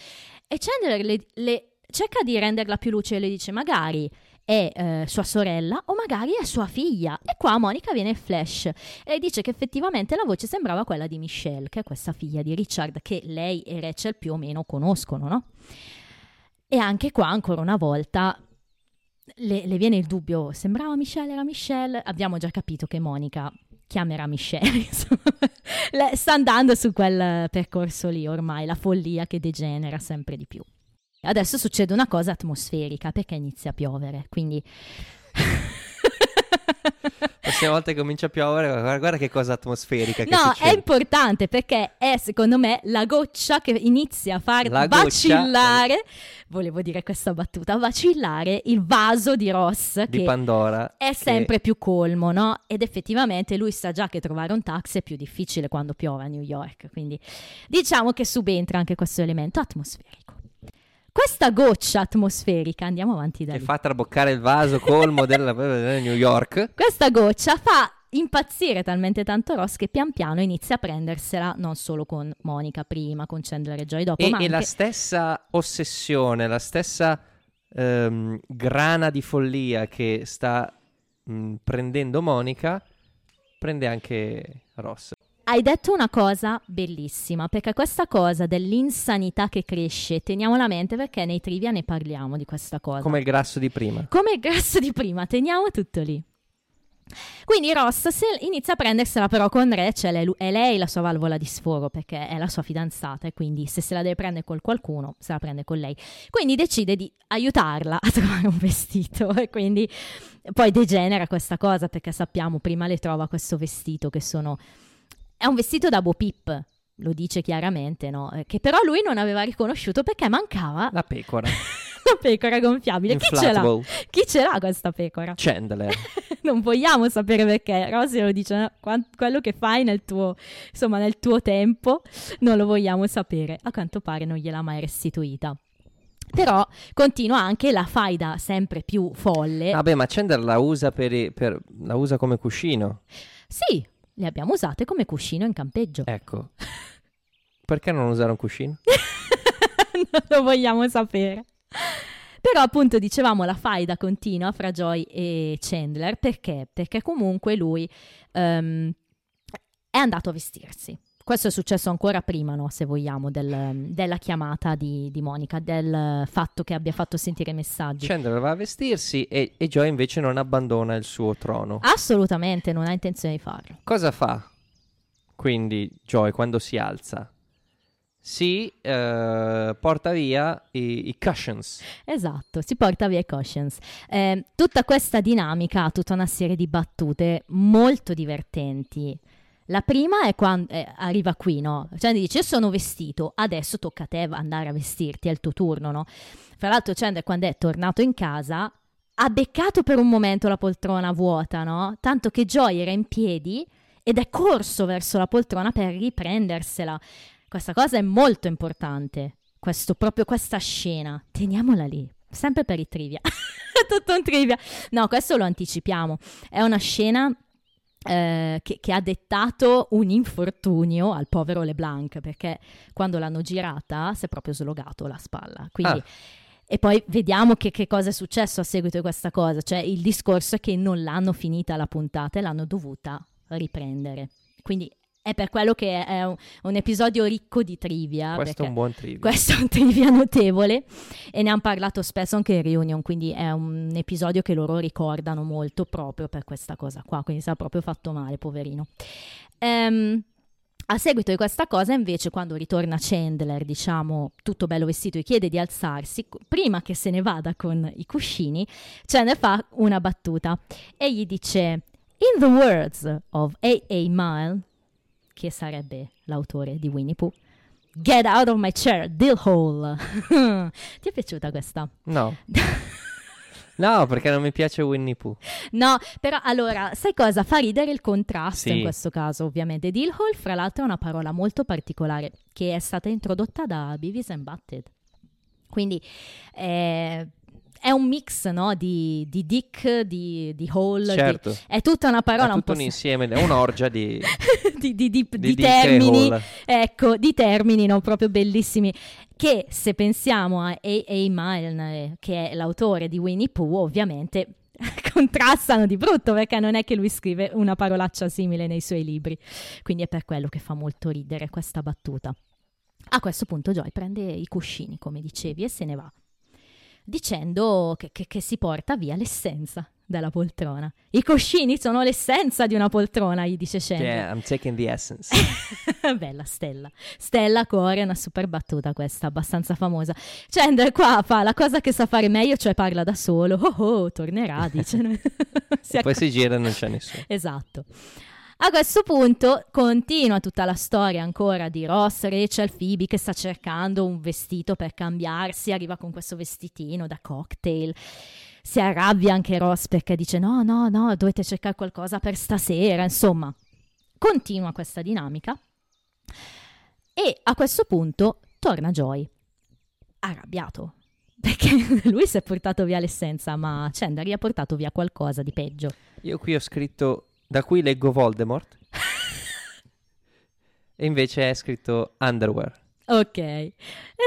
E Chandler le, le- cerca di renderla più luce e le dice magari è eh, sua sorella o magari è sua figlia. E qua Monica viene flash e dice che effettivamente la voce sembrava quella di Michelle, che è questa figlia di Richard che lei e Rachel più o meno conoscono, no? E anche qua, ancora una volta, le, le viene il dubbio, sembrava Michelle, era Michelle? Abbiamo già capito che Monica chiamerà Michelle. Le- sta andando su quel percorso lì ormai, la follia che degenera sempre di più. Adesso succede una cosa atmosferica perché inizia a piovere, quindi... La prossima volta che comincia a piovere, guarda, guarda che cosa atmosferica che No, è succede. importante perché è secondo me la goccia che inizia a far La goccia- vacillare, volevo dire questa battuta, vacillare il vaso di Ross di che Pandora. è che- sempre più colmo, no? Ed effettivamente lui sa già che trovare un taxi è più difficile quando piove a New York, quindi diciamo che subentra anche questo elemento atmosferico. Questa goccia atmosferica, andiamo avanti da che lì. fa traboccare il vaso colmo della della New York. Questa goccia fa impazzire talmente tanto Ross che pian piano inizia a prendersela non solo con Monica prima, con Chandler e Joy dopo, E, ma e anche... la stessa ossessione, la stessa ehm, grana di follia che sta mh, prendendo Monica, prende anche Ross. Hai detto una cosa bellissima, perché questa cosa dell'insanità che cresce, teniamola a mente perché nei trivia ne parliamo di questa cosa. Come il grasso di prima. Come il grasso di prima, teniamo tutto lì. Quindi Ross inizia a prendersela però con Rachel, è, lu- è lei la sua valvola di sforo perché è la sua fidanzata e quindi se se la deve prendere con qualcuno se la prende con lei. Quindi decide di aiutarla a trovare un vestito e quindi poi degenera questa cosa perché sappiamo prima le trova questo vestito che sono... è un vestito da Bo Peep, lo dice chiaramente, no? Eh, Che però lui non aveva riconosciuto perché mancava La pecora. la pecora gonfiabile. Chi ce l'ha? Chi ce l'ha questa pecora? Chandler. non vogliamo sapere perché. Rosy lo dice, "No, quan- quello che fai nel tuo, insomma, nel tuo tempo non lo vogliamo sapere. A quanto pare non gliel'ha mai restituita. Però continua anche la faida sempre più folle. Vabbè, ma Chandler la usa, per, per- la usa come cuscino. Sì, le abbiamo usate come cuscino in campeggio. Ecco. Perché non usare un cuscino? non lo vogliamo sapere. Però appunto dicevamo la faida continua fra Joy e Chandler perché? Perché comunque lui ehm, è andato a vestirsi. Questo è successo ancora prima, no, se vogliamo, del- della chiamata di, di Monica, del fatto che abbia fatto sentire messaggi. Chandler va a vestirsi e, e Joy invece non abbandona il suo trono. Assolutamente non ha intenzione di farlo. Cosa fa? Quindi Joy quando si alza? Si eh, porta via i, i cushions. Esatto, si porta via i cushions. Eh, tutta questa dinamica ha tutta una serie di battute molto divertenti. La prima è quando arriva qui, no? Chandler dice: Io sono vestito, adesso tocca a te andare a vestirti, è il tuo turno, no? Fra l'altro, Chandler, quando è tornato in casa, ha beccato per un momento la poltrona vuota, no? Tanto che Joy era in piedi ed è corso verso la poltrona per riprendersela. Questa cosa è molto importante. Questo, proprio questa scena. Teniamola lì. Sempre per i trivia. Tutto un trivia. No, questo lo anticipiamo. È una scena eh, che, che ha dettato un infortunio al povero LeBlanc perché quando l'hanno girata si è proprio slogato la spalla. Quindi Ah. E poi vediamo che, che, cosa è successo a seguito di questa cosa. Cioè, il discorso è che non l'hanno finita la puntata e l'hanno dovuta riprendere. Quindi è per quello che è un, un episodio ricco di trivia. Questo è un buon trivia. Questo è un trivia notevole e ne hanno parlato spesso anche in reunion, quindi è un episodio che loro ricordano molto proprio per questa cosa qua, quindi si è proprio fatto male, poverino. Um, a seguito di questa cosa, invece, quando ritorna Chandler, diciamo, tutto bello vestito e chiede di alzarsi, prima che se ne vada con i cuscini, Chandler fa una battuta e gli dice: In the words of A.A. Mile, che sarebbe l'autore di Winnie Pooh, Get out of my chair, Dill Hole. Ti è piaciuta questa? No. No, perché non mi piace Winnie Pooh. No, però allora, sai cosa? Fa ridere il contrasto sì. in questo caso, ovviamente. Dillhole, fra l'altro, è una parola molto particolare che è stata introdotta da Beavis and Butted. Quindi eh, è un mix no? di, di, dick, di, di hole, certo. di, è tutta una parola un po' un insieme, è un'orgia di, di, di termini, ecco, di termini no? proprio bellissimi che se pensiamo a A.A. Milne, che è l'autore di Winnie Pooh, ovviamente contrastano di brutto perché non è che lui scrive una parolaccia simile nei suoi libri. Quindi è per quello che fa molto ridere questa battuta. A questo punto Joy prende i cuscini, come dicevi, e se ne va dicendo che, che, che si porta via l'essenza della poltrona. I cuscini sono l'essenza di una poltrona, gli dice Chandler. Yeah, I'm taking the essence. Bella Stella. Stella Core una super battuta questa, abbastanza famosa. Chandler qua fa la cosa che sa fare meglio, cioè parla da solo. Oh oh, tornerà, dice. si poi si gira e non c'è nessuno. Esatto. A questo punto continua tutta la storia ancora di Ross, Rachel, Phoebe che sta cercando un vestito per cambiarsi, arriva con questo vestitino da cocktail. Si arrabbia anche Ross perché dice no, no, no, dovete cercare qualcosa per stasera, insomma. Continua questa dinamica. E a questo punto torna Joy, arrabbiato, perché lui si è portato via l'essenza, ma Chandler gli ha portato via qualcosa di peggio. Io qui ho scritto da cui leggo Voldemort. e invece è scritto underwear. Ok,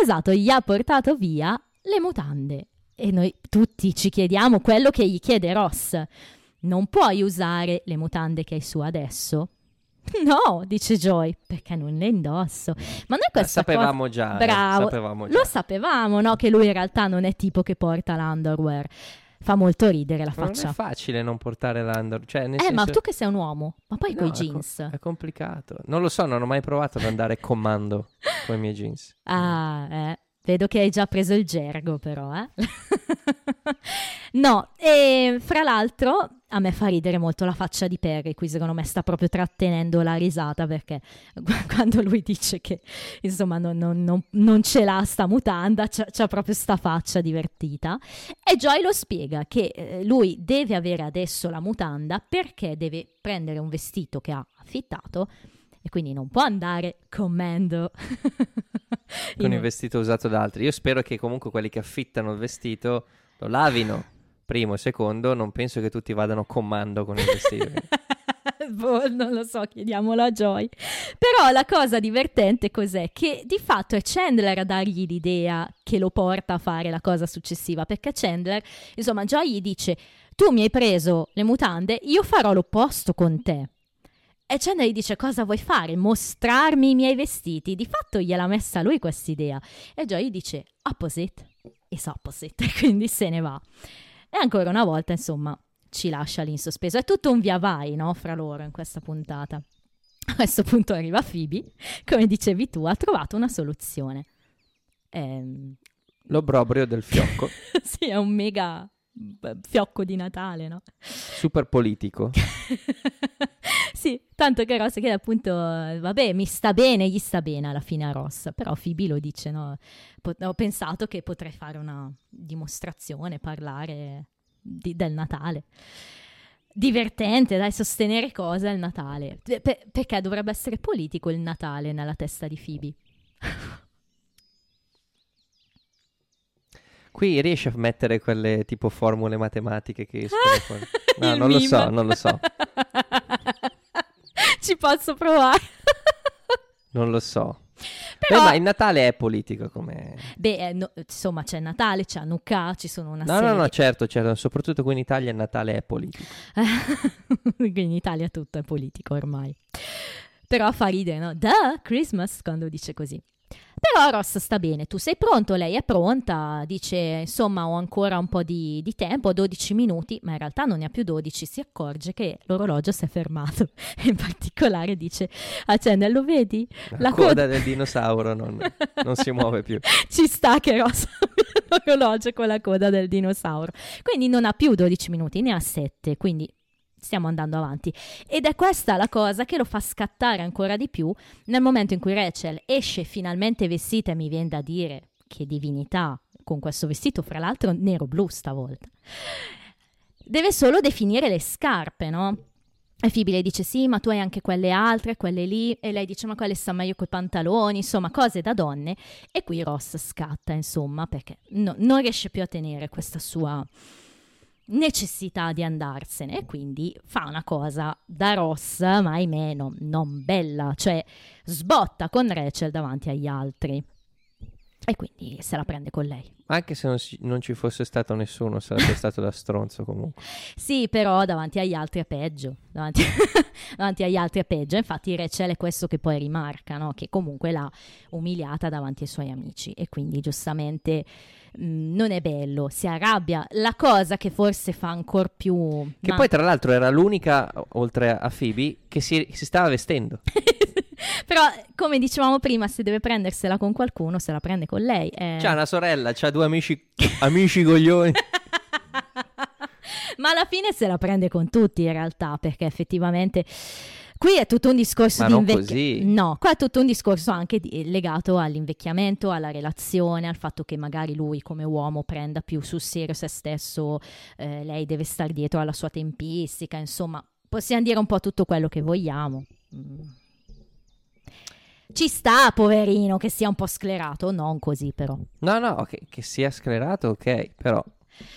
esatto, gli ha portato via le mutande. E noi tutti ci chiediamo quello che gli chiede Ross. Non puoi usare le mutande che hai su adesso? No, dice Joy, perché non le indosso. Ma noi questa sapevamo cosa... già. Eh, Bravo, sapevamo già. lo sapevamo, no? Che lui in realtà non è tipo che porta l'underwear fa molto ridere la faccia. non è facile non portare l'undor. Cioè, eh, senso... ma tu che sei un uomo, ma poi no, coi jeans. È, co- è, complicato. Non lo so, non ho mai provato ad andare comando con i miei jeans. Ah, eh. Vedo che hai già preso il gergo, però, eh? no, e fra l'altro a me fa ridere molto la faccia di Perry, qui secondo me sta proprio trattenendo la risata perché quando lui dice che insomma non, non, non, non ce l'ha sta mutanda, c'ha, c'ha, proprio sta faccia divertita. E Joy lo spiega che eh, lui deve avere adesso la mutanda perché deve prendere un vestito che ha affittato e quindi non può andare comando. con il vestito usato da altri. Io spero che comunque quelli che affittano il vestito lo lavino. Primo e secondo, non penso che tutti vadano comando con il vestito. boh, non lo so, chiediamolo a Joy. Però la cosa divertente cos'è? Che di fatto è Chandler a dargli l'idea che lo porta a fare la cosa successiva, perché Chandler, insomma, Joy gli dice tu mi hai preso le mutande, io farò l'opposto con te. E Chandler gli dice cosa vuoi fare? Mostrarmi i miei vestiti? Di fatto gliel'ha messa lui quest'idea. E Joy gli dice opposite is opposite, quindi se ne va. E ancora una volta, insomma, ci lascia lì in sospeso. È tutto un via vai, no, fra loro in questa puntata. A questo punto arriva Phoebe, come dicevi tu, ha trovato una soluzione. Ehm... L'obbrobrio del fiocco. sì, è un mega fiocco di Natale, no? Super politico. sì, tanto che Ross che appunto, vabbè, mi sta bene, gli sta bene alla fine a Ross, però Phoebe lo dice, no? Pot- ho pensato che potrei fare una dimostrazione, parlare di- del Natale. Divertente, dai, sostenere cosa il Natale. Pe- perché dovrebbe essere politico il Natale nella testa di Phoebe? Qui riesci a mettere quelle tipo formule matematiche che escono fuori? No, non meme. lo so, non lo so. Ci posso provare. non lo so. Però, Beh, ma il Natale è politico come... beh, eh, no, insomma, c'è Natale, c'è Hanukkah, ci sono una No, serie no, no, di- certo, certo, soprattutto qui in Italia il Natale è politico. Qui in Italia tutto è politico ormai. Però fa ridere, no? Da Christmas quando dice così. Però Ross sta bene, tu sei pronto, lei è pronta, dice insomma ho ancora un po' di, di tempo, 12 minuti, ma in realtà non ne ha più 12, si accorge che l'orologio si è fermato e in particolare dice a Chandler lo vedi? La, La coda, coda- del dinosauro non, non si muove più. Ci sta che Ross abbia l'orologio con la coda del dinosauro. Quindi non ha più 12 minuti, ne ha 7, quindi stiamo andando avanti. Ed è questa la cosa che lo fa scattare ancora di più nel momento in cui Rachel esce finalmente vestita e mi viene da dire che divinità con questo vestito, fra l'altro nero-blu stavolta. Deve solo definire le scarpe, no? E Phoebe le dice sì, ma tu hai anche quelle altre, quelle lì, e lei dice ma quelle sta meglio coi pantaloni, insomma cose da donne. E qui Ross scatta, insomma, perché no- non riesce più a tenere questa sua necessità di andarsene e quindi fa una cosa da Ross, ma ahimè no- non bella, cioè sbotta con Rachel davanti agli altri. E quindi se la prende con lei. Anche se non, si- non ci fosse stato nessuno, sarebbe stato da stronzo comunque. Sì, però davanti agli altri è peggio. Davanti, davanti agli altri è peggio. Infatti, Rachel è questo che poi rimarca, no? che comunque l'ha umiliata davanti ai suoi amici. E quindi, giustamente, mh, non è bello. Si arrabbia. La cosa che forse fa ancora più. Che ma- poi tra l'altro era l'unica, si a Phoebe, che si, si stava vestendo. Però, come dicevamo prima, se deve prendersela con qualcuno, se la prende con lei. Eh. C'ha una sorella, c'ha due amici, amici coglioni. Ma alla fine se la prende con tutti in realtà, perché effettivamente qui è tutto un discorso Ma di invecchiamento. No, qua è tutto un discorso anche di- legato all'invecchiamento, alla relazione, al fatto che magari lui come uomo prenda più sul serio se stesso, eh, lei deve stare dietro alla sua tempistica, insomma, possiamo dire un po' tutto quello che vogliamo. Mm. Ci sta, poverino, che sia un po' sclerato, non così però. No, no, ok, che sia sclerato, ok, però...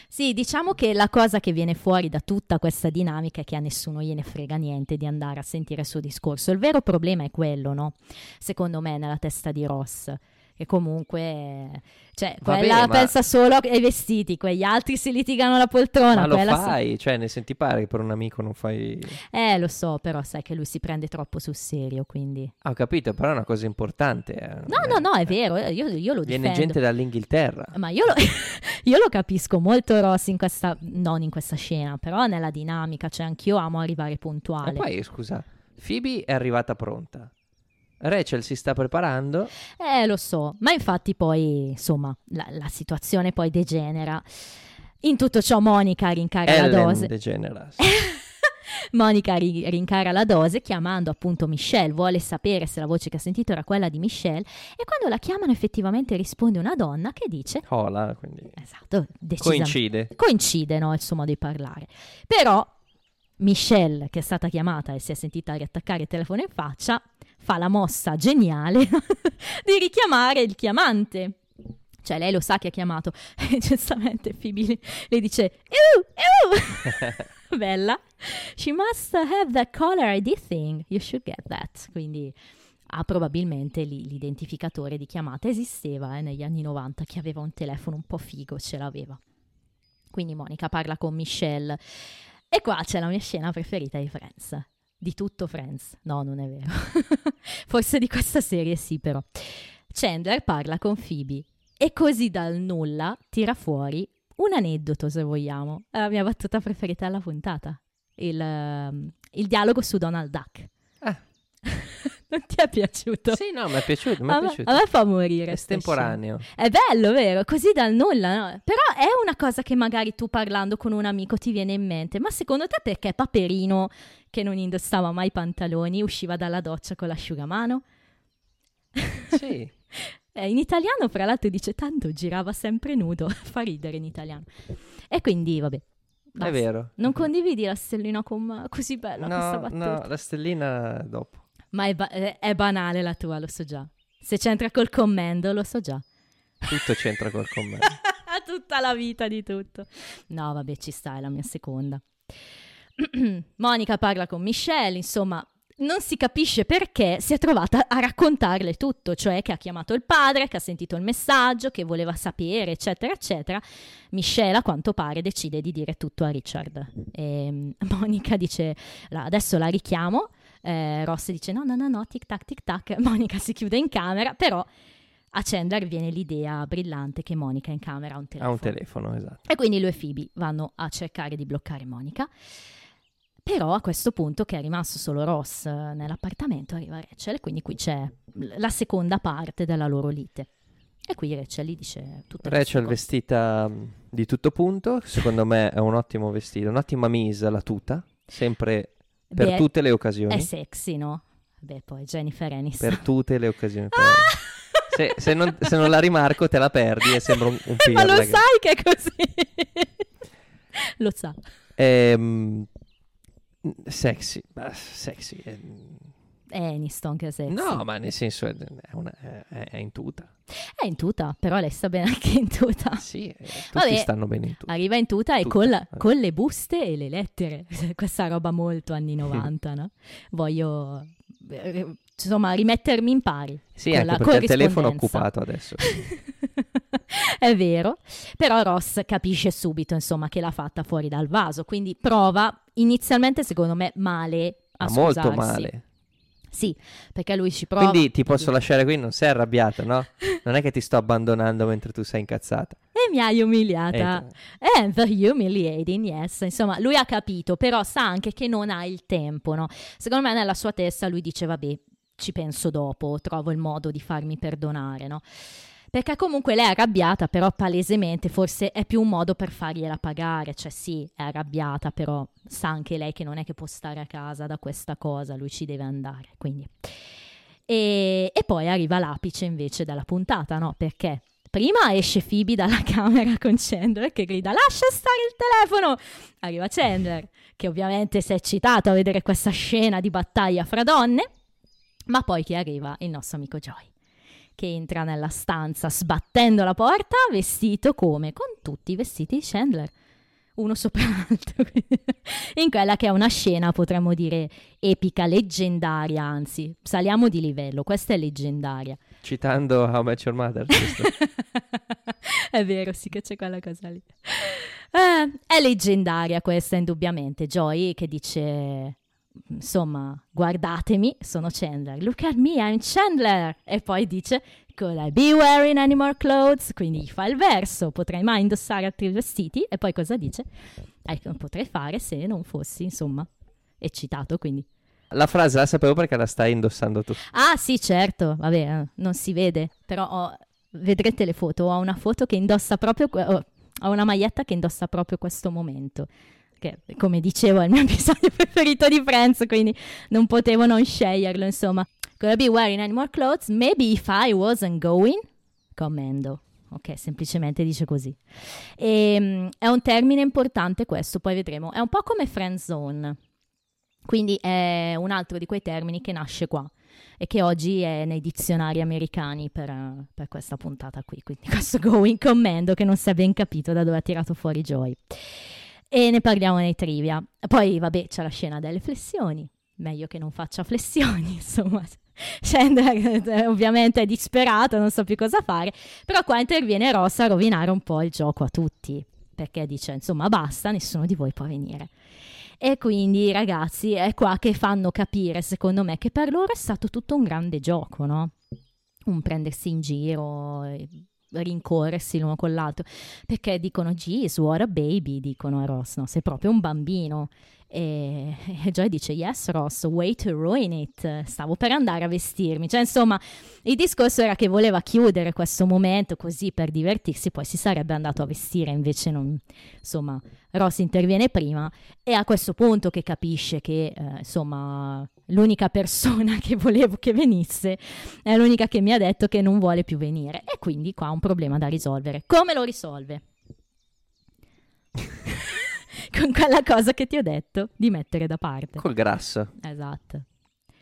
Sì, diciamo che la cosa che viene fuori da tutta questa dinamica è che a nessuno gliene frega niente di andare a sentire il suo discorso. Il vero problema è quello, no? Secondo me, nella testa di Ross. Che comunque, cioè, quella ma- pensa solo ai vestiti, quegli altri si litigano la poltrona. Ma lo quella si- fai, cioè ne senti pare che per un amico non fai... Eh, lo so, però sai che lui si prende troppo sul serio, quindi... Ah, ho capito, però è una cosa importante. eh. No, no, no, è vero, eh, io, io lo Viene difendo. gente dall'Inghilterra. Ma io lo, io lo capisco molto Ross in questa, non in questa scena, però nella dinamica, cioè anch'io amo arrivare E puntuale. poi, scusa, Phoebe è arrivata pronta. Rachel si sta preparando. Eh, lo so, ma infatti poi, insomma, la, la situazione poi degenera. In tutto ciò Monica rincara la Ellen dose. DeGeneres. Monica ri- rincara la dose chiamando appunto Michelle, vuole sapere se la voce che ha sentito era quella di Michelle e quando la chiamano effettivamente risponde una donna che dice, Hola, quindi esatto, coincide. coincide no, il suo modo di parlare. Però Michelle, che è stata chiamata e si è sentita riattaccare il telefono in faccia, fa la mossa geniale di richiamare il chiamante. Cioè, lei lo sa che ha chiamato. E giustamente Phoebe le, le dice: Ew, ew! Bella. She must have that caller ID thing. You should get that. Quindi ha probabilmente lì l'identificatore di chiamata. Esisteva eh, negli anni 90 chi aveva un telefono un po' figo, ce l'aveva. Quindi Monica parla con Michelle. E qua c'è la mia scena preferita di Friends. Di tutto Friends. No, non è vero. Forse di questa serie sì, però. Chandler parla con Phoebe e così dal nulla tira fuori un aneddoto, se vogliamo. La mia battuta preferita della puntata. Il, ehm, il dialogo su Donald Duck. Non ti è piaciuto? Sì, no, mi è piaciuto, mi è me, piaciuto. a me fa morire. È estemporaneo. È bello, vero? Così dal nulla, no? Però è una cosa che magari tu parlando con un amico ti viene in mente. Ma secondo te perché Paperino, che non indossava mai pantaloni, usciva dalla doccia con l'asciugamano? Sì. Eh, in italiano, fra l'altro, dice tanto girava sempre nudo. Fa ridere in italiano. E quindi, vabbè. basta. È vero. Non condividi la stellina con me? Così bella questa No, battuta. no, la stellina dopo. Ma è, ba- è- è banale la tua, lo so già. Se c'entra col commendo, lo so già. Tutto c'entra col commento. Tutta la vita di tutto. No, vabbè, ci sta, è la mia seconda. Monica parla con Michelle, insomma, non si capisce perché si è trovata a raccontarle tutto, cioè che ha chiamato il padre, che ha sentito il messaggio, che voleva sapere, eccetera, eccetera. Michelle, a quanto pare, decide di dire tutto a Richard. E mm, Monica dice, adesso la richiamo, eh, Ross dice no, no, no, no, tic tac, tic tac, Monica si chiude in camera, però a Chandler viene l'idea brillante che Monica in camera ha un telefono. Ha un telefono, esatto. E quindi lui e Phoebe vanno a cercare di bloccare Monica. Però a questo punto, che è rimasto solo Ross eh, nell'appartamento, arriva Rachel e quindi qui c'è la seconda parte della loro lite. E qui Rachel gli dice tutto Rachel vestita mm, di tutto punto, secondo me è un ottimo vestito, un'ottima mise la tuta, sempre per Beh, tutte le occasioni. È sexy, no? Beh, poi Jennifer Aniston. Per tutte le occasioni. Se, se, non, se, non, la rimarco te la perdi e sembra un, un Ma lo sai che è così? lo sa. Ehm, sexy, sexy. È... È Aniston che è sexy. No, ma nel senso è, è, una, è, in tuta. È in tuta, però lei sta bene anche in tuta. Sì, eh, tutti Vabbè, stanno bene in tuta. Arriva in tuta, tuta. e con, la, con, le buste e le lettere. Questa roba molto anni 90, no? Voglio eh, insomma rimettermi in pari. Sì, anche la, perché il telefono è occupato adesso. è vero, però Ross capisce subito insomma che l'ha fatta fuori dal vaso, quindi prova inizialmente secondo me male a Ma scusarsi. molto male. Sì, perché lui ci prova. Quindi ti posso lasciare qui, non sei arrabbiata, no? Non è che ti sto abbandonando mentre tu sei incazzata. E mi hai umiliata. And the humiliating, yes. Insomma, lui ha capito, però sa anche che non ha il tempo, no? Secondo me nella sua testa lui dice, vabbè, ci penso dopo, trovo il modo di farmi perdonare, no? Perché comunque lei è arrabbiata, però palesemente forse è più un modo per fargliela pagare, cioè sì, è arrabbiata, però sa anche lei che non è che può stare a casa da questa cosa, lui ci deve andare, quindi... E, e poi arriva l'apice invece della puntata, no? Perché prima esce Phoebe dalla camera con Chandler che grida lascia stare il telefono arriva Chandler che ovviamente si è eccitato a vedere questa scena di battaglia fra donne ma poi chi arriva? Il nostro amico Joy, che entra nella stanza sbattendo la porta, vestito come? Con tutti i vestiti di Chandler, uno sopra l'altro. In quella che è una scena, potremmo dire, epica, leggendaria, anzi, saliamo di livello, questa è leggendaria. Citando How Much Your Mother, È vero, sì che c'è quella cosa lì. Eh, è leggendaria questa, indubbiamente. Joy che dice insomma, guardatemi, sono Chandler. Look at me, I'm Chandler. E poi dice, could I be wearing any more clothes? Quindi fa il verso, potrei mai indossare altri vestiti? E poi cosa dice? Ecco, potrei fare se non fossi, insomma, eccitato, quindi. La frase la sapevo perché la stai indossando tu. Ah, sì, certo, vabbè, eh, non si vede, però ho, vedrete le foto, ho una foto che indossa proprio, oh, ho una maglietta che indossa proprio questo momento che come dicevo è il mio episodio preferito di Friends, quindi non potevo non sceglierlo, insomma. Could I be wearing any more clothes? Maybe if I wasn't going? Commendo. Ok, semplicemente dice così. E, um, è un termine importante questo, poi vedremo. È un po' come friend zone. Quindi è un altro di quei termini che nasce qua e che oggi è nei dizionari americani per, per questa puntata qui. Quindi questo going commendo che non si è ben capito da dove ha tirato fuori Joy e ne parliamo nei trivia. Poi, vabbè, c'è la scena delle flessioni. Meglio che non faccia flessioni, insomma. Chandler eh, ovviamente è disperato, non so più cosa fare, però qua interviene Ross a rovinare un po' il gioco a tutti, perché dice, insomma, basta, nessuno di voi può venire. E quindi, ragazzi, è qua che fanno capire, secondo me, che per loro è stato tutto un grande gioco, no? Un prendersi in giro, rincorrersi l'uno con l'altro perché dicono geez what a baby dicono a Ross no? sei proprio un bambino e, e Joy dice yes Ross way to ruin it. Stavo per andare a vestirmi. Cioè insomma il discorso era che voleva chiudere questo momento così per divertirsi poi si sarebbe andato a vestire invece non insomma Ross interviene prima e a questo punto che capisce che eh, insomma l'unica persona che volevo che venisse è l'unica che mi ha detto che non vuole più venire. E quindi qua ha un problema da risolvere. Come lo risolve? con quella cosa che ti ho detto di mettere da parte. Col grasso. Esatto.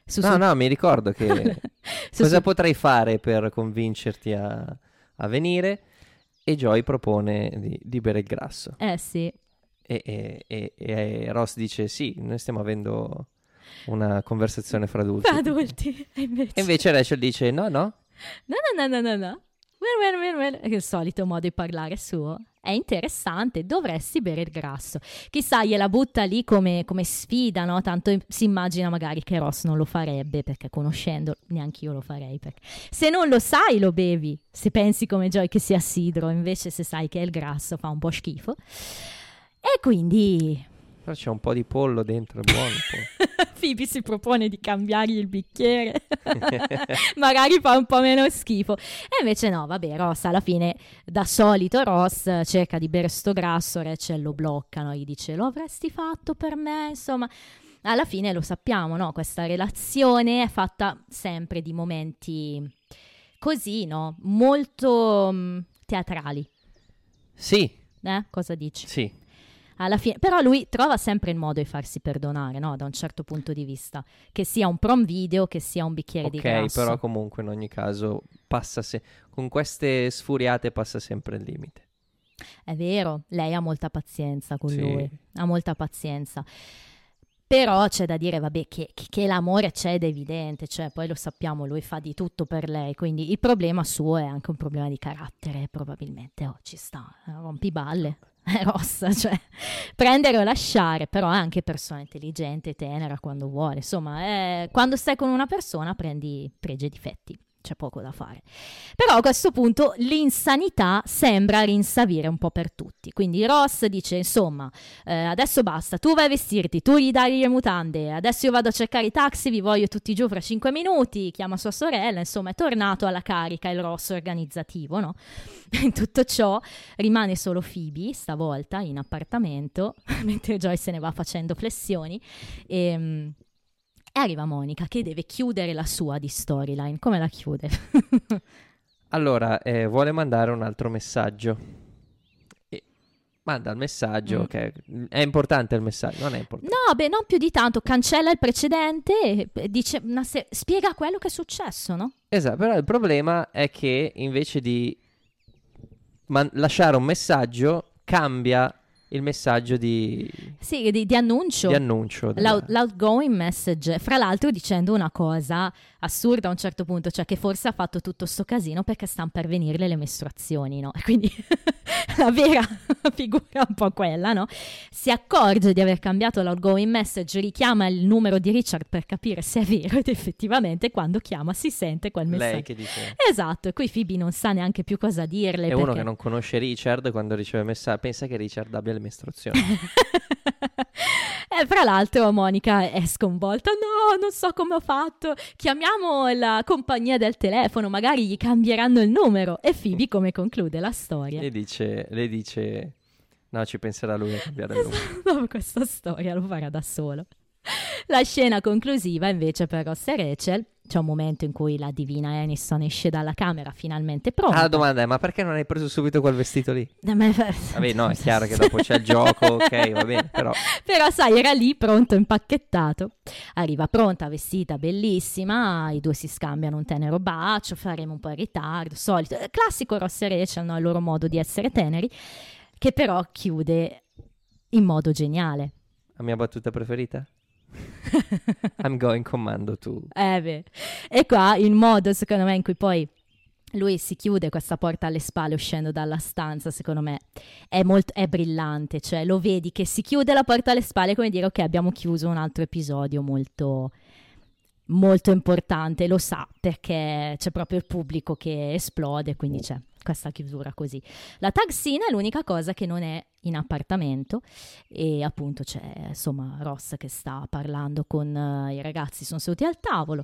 Su, no, su... no, mi ricordo che su, cosa potrei fare per convincerti a, a venire e Joy propone di, di, bere il grasso. Eh sì. E, e, e, e, Ross dice sì, noi stiamo avendo una conversazione fra adulti. Fra adulti. E invece... E invece Rachel dice no, no. No, no, no, no, no, no. Il solito modo di parlare suo. È interessante, dovresti bere il grasso. Chissà, gliela butta lì come, come sfida, no? Tanto si immagina magari che Ross non lo farebbe, perché conoscendo neanche io lo farei. Perché... Se non lo sai, lo bevi. Se pensi come Joy che sia sidro, invece se sai che è il grasso fa un po' schifo. E quindi Però c'è un po' di pollo dentro, è buono. Phoebe si propone di cambiargli il bicchiere, magari fa un po' meno schifo. E invece no, vabbè, Ross alla fine, da solito Ross cerca di bere sto grasso, Rachel lo bloccano, gli dice lo avresti fatto per me, insomma. Alla fine lo sappiamo, no? Questa relazione è fatta sempre di momenti così, no? Molto mm, teatrali. Sì, Eh? Cosa dici? sì. Alla fine, però lui trova sempre il modo di farsi perdonare, no? Da un certo punto di vista. Che sia un prom video, che sia un bicchiere di Ok, grasso. però comunque in ogni caso passa se- con queste sfuriate passa sempre il limite. È vero, lei ha molta pazienza con Sì. lui, ha molta pazienza. Però c'è da dire, vabbè, che, che- l'amore c'è ed è evidente, cioè poi lo sappiamo, lui fa di tutto per lei, quindi il problema suo è anche un problema di carattere, probabilmente, oh, ci sta, eh, rompiballe, rossa, cioè prendere o lasciare, però è anche persona intelligente, tenera quando vuole, insomma, è- quando stai con una persona prendi pregi e difetti. C'è poco da fare. Però a questo punto l'insanità sembra rinsavire un po' per tutti. Quindi Ross dice: Insomma, eh, adesso basta, tu vai a vestirti, tu gli dai le mutande, adesso io vado a cercare i taxi, vi voglio tutti giù fra cinque minuti. Chiama sua sorella, insomma, è tornato alla carica il Ross organizzativo, no? In tutto ciò rimane solo Phoebe, stavolta in appartamento, mentre Joy se ne va facendo flessioni. E, e arriva Monica che deve chiudere la sua di storyline. Come la chiude? Allora, eh, vuole mandare un altro messaggio. E manda il messaggio, Mm. ok. È importante il messaggio, non è importante. No, beh, non più di tanto. Cancella il precedente dice se- spiega quello che è successo, no? Esatto, però il problema è che invece di man- lasciare un messaggio, cambia il messaggio di, Sì, di, di annuncio. di annuncio. della- L'out- L'outgoing message, fra l'altro dicendo una cosa assurda a un certo punto, cioè che forse ha fatto tutto sto casino perché stanno per venirle le mestruazioni, no? Quindi la vera figura è un po' quella, no? Si accorge di aver cambiato l'outgoing message, richiama il numero di Richard per capire se è vero ed effettivamente quando chiama si sente quel messaggio. Lei che dice... Esatto, e qui Phoebe non sa neanche più cosa dirle. È uno perché- che non conosce Richard quando riceve messaggio, pensa che Richard abbia le mestruazioni. e fra l'altro Monica è sconvolta. No, non so come ho fatto. Chiamiamo la compagnia del telefono, magari gli cambieranno il numero. E Phoebe come conclude la storia? le, dice, le dice... No, ci penserà lui a cambiare il nome. Dopo questa storia lo farà da solo. La scena conclusiva invece per Ross e Rachel. C'è un momento in cui la divina Aniston esce dalla camera finalmente pronta. Ah, la domanda è, ma perché non hai preso subito quel vestito lì? Eh, Vabbè, no, è chiaro che dopo c'è il gioco, ok, va bene, però... Però sai, era lì pronto, impacchettato. Arriva pronta, vestita, bellissima. I due si scambiano un tenero bacio, faremo un po' in ritardo. Solito, eh, classico Ross e Rachel, no? il loro modo di essere teneri, che però chiude in modo geniale. La mia battuta preferita? I'm going commando to... Eh beh. E qua il modo, secondo me, in cui poi lui si chiude questa porta alle spalle uscendo dalla stanza, secondo me è, molto, è brillante. Cioè, lo vedi che si chiude la porta alle spalle come dire, ok, abbiamo chiuso un altro episodio molto molto importante, lo sa perché c'è proprio il pubblico che esplode, quindi c'è questa chiusura così. La tag scene è l'unica cosa che non è in appartamento e appunto c'è insomma Ross che sta parlando con eh, i ragazzi, sono seduti al tavolo.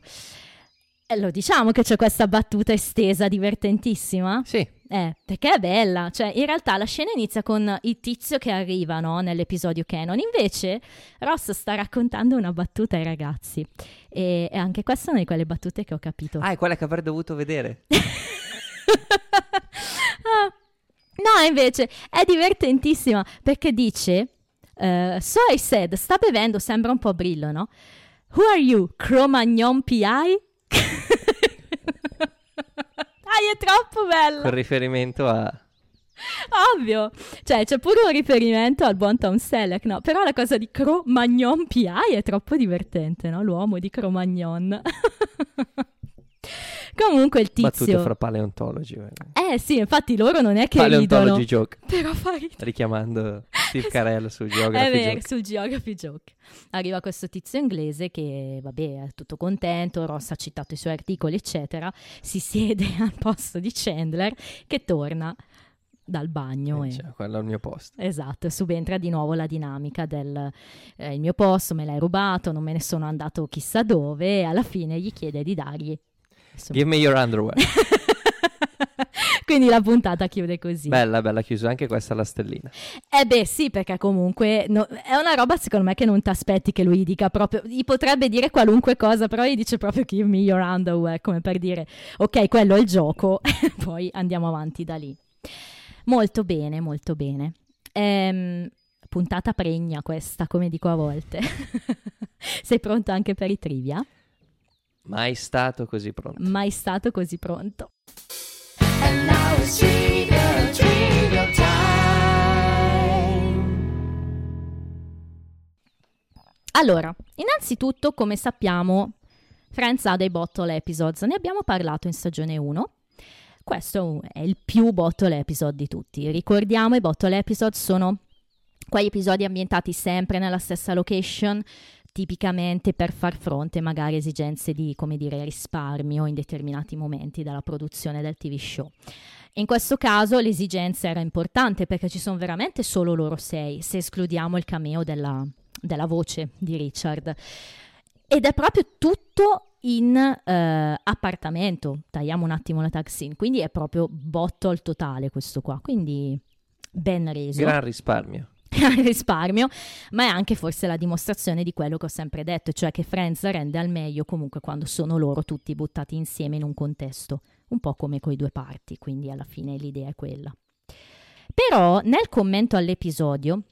E lo diciamo che c'è questa battuta estesa divertentissima? Sì, Eh, perché è bella. Cioè, in realtà la scena inizia con il tizio che arriva, no? Nell'episodio canon. Invece, Ross sta raccontando una battuta ai ragazzi. E, e anche questa è una di quelle battute che ho capito. ah, è quella che avrei dovuto vedere. No, invece, è divertentissima perché dice... eh, so I said, sta bevendo, sembra un po' brillo, no? Who are you? Cro-Magnon PI? Dai, è troppo bella! Con riferimento a... Ovvio, cioè c'è pure un riferimento al buon Tom Selleck, no? Però la cosa di Cro-Magnon PI è troppo divertente, no? L'uomo di Cro-Magnon. Comunque il tizio... Battute fra paleontologi. Eh sì, infatti loro non è che Paleontology ridono... joke. Però fa ridere. Richiamando Steve. Carell sul Geography È vero, joke. sul Geography Joke. Arriva questo tizio inglese che, vabbè, è tutto contento, Ross ha citato i suoi articoli, eccetera, si siede al posto di Chandler che torna dal bagno Eh, e... cioè, quello è il mio posto. Esatto, e subentra di nuovo la dinamica del eh, il mio posto me l'hai rubato, non me ne sono andato chissà dove e alla fine gli chiede di dargli. Give me your underwear. Quindi la puntata chiude così. bella, bella chiusa. Anche questa la stellina. Eh beh sì, perché comunque no- è una roba secondo me che non ti aspetti che lui dica proprio, gli potrebbe dire qualunque cosa, però gli dice proprio give me your underwear, come per dire ok, quello è il gioco, poi andiamo avanti da lì. Molto bene, molto bene. Ehm, puntata pregna questa, come dico a volte. Sei pronto anche per i trivia? Mai stato così pronto. Mai stato così pronto. And now it's trivial, trivial time. Allora, innanzitutto, come sappiamo, Friends ha dei bottle episodes, ne abbiamo parlato in stagione 1. Questo è il più bottle episode di tutti. Ricordiamo, i bottle episode sono quegli episodi ambientati sempre nella stessa location, tipicamente per far fronte magari a esigenze di, dire, risparmio in determinati momenti della produzione del TV show. In questo caso l'esigenza era importante perché ci sono veramente solo loro sei, se escludiamo il cameo della, della voce di Richard. Ed è proprio tutto in eh, appartamento. Tagliamo un attimo la scene, quindi è proprio bottle totale questo qua. Quindi ben reso Gran risparmio. risparmio, ma è anche forse la dimostrazione di quello che ho sempre detto, cioè che Friends rende al meglio comunque quando sono loro tutti buttati insieme in un contesto, un po' come coi due parti, quindi alla fine l'idea è quella. Però nel commento all'episodio,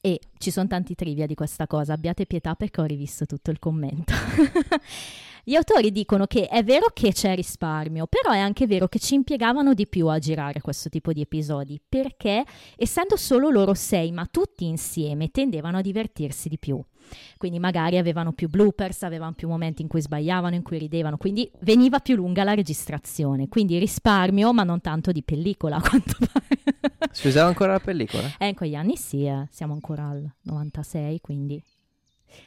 e ci sono tanti trivia di questa cosa, abbiate pietà perché ho rivisto tutto il commento. Gli autori dicono che è vero che c'è risparmio, però è anche vero che ci impiegavano di più a girare questo tipo di episodi, perché essendo solo loro sei, ma tutti insieme, tendevano a divertirsi di più. Quindi magari avevano più bloopers, avevano più momenti in cui sbagliavano, in cui ridevano, quindi veniva più lunga la registrazione. Quindi risparmio, ma non tanto di pellicola, a quanto pare. Si usava ancora la pellicola? Eh, in quegli anni sì, eh, siamo ancora al 96, quindi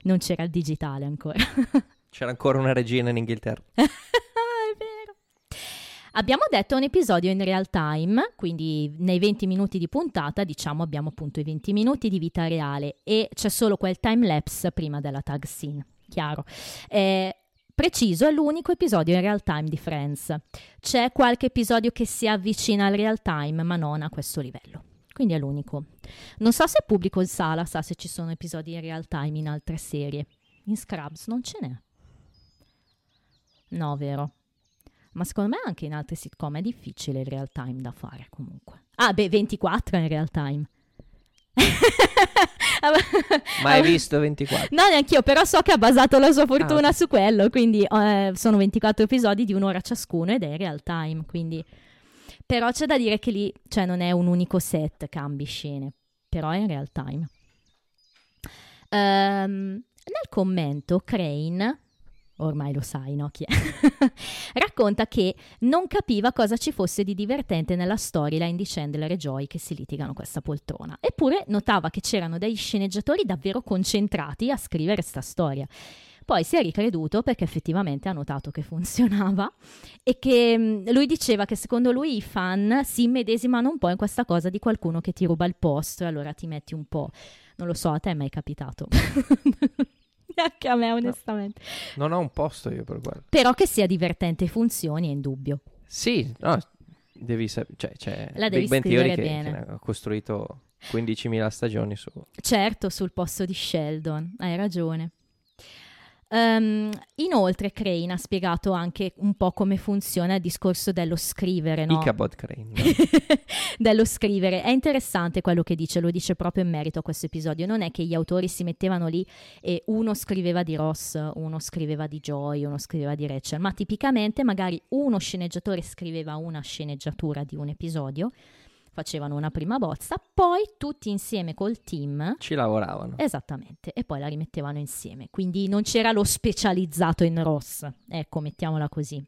non c'era il digitale ancora. C'era ancora una regina in Inghilterra. È vero. Abbiamo detto un episodio in real time, quindi nei 20 minuti di puntata, diciamo, abbiamo appunto i 20 minuti di vita reale e c'è solo quel time lapse prima della tag scene, chiaro. Eh, preciso, è l'unico episodio in real time di Friends. C'è qualche episodio che si avvicina al real time, ma non a questo livello. Quindi è l'unico. Non so se pubblico in sala sa se ci sono episodi in real time in altre serie. In Scrubs non ce n'è. No, vero. Ma secondo me anche in altri sitcom è difficile il real time da fare comunque. Ah, beh, 24 in real time. Mai visto 24? No, neanch'io, però so che ha basato la sua fortuna Ah, su quello, quindi eh, sono 24 episodi di un'ora ciascuno ed è in real time, quindi... Però c'è da dire che lì, cioè non è un unico set, cambi scene, però è in real time. Ehm, nel commento, Crane, ormai lo sai, no? Chi è? racconta che non capiva cosa ci fosse di divertente nella storyline di Chandler e Joy che si litigano questa poltrona. Eppure notava che c'erano dei sceneggiatori davvero concentrati a scrivere sta storia. Poi si è ricreduto perché effettivamente ha notato che funzionava e che mh, lui diceva che secondo lui i fan si immedesimano un po' in questa cosa di qualcuno che ti ruba il posto e allora ti metti un po'. Non lo so, a te è mai capitato? Neanche a me, onestamente. Non ho un posto io per quello. Però che sia divertente e funzioni è indubbio. Sì, no, devi sapere. Cioè, c'è La devi Big Theory che, bene. che ha costruito 15.000 stagioni su. Certo, sul posto di Sheldon, hai ragione. Ehm, inoltre, Crane ha spiegato anche un po' come funziona il discorso dello scrivere, no? Ichabod Crane. no? dello scrivere. È interessante quello che dice, lo dice proprio in merito a questo episodio. Non è che gli autori si mettevano lì e uno scriveva di Ross, uno scriveva di Joy, uno scriveva di Rachel, ma tipicamente magari uno sceneggiatore scriveva una sceneggiatura di un episodio. Facevano una prima bozza, poi tutti insieme col team Ci lavoravano. Esattamente, e poi la rimettevano insieme. Quindi non c'era lo specializzato in Ross, ecco, mettiamola così.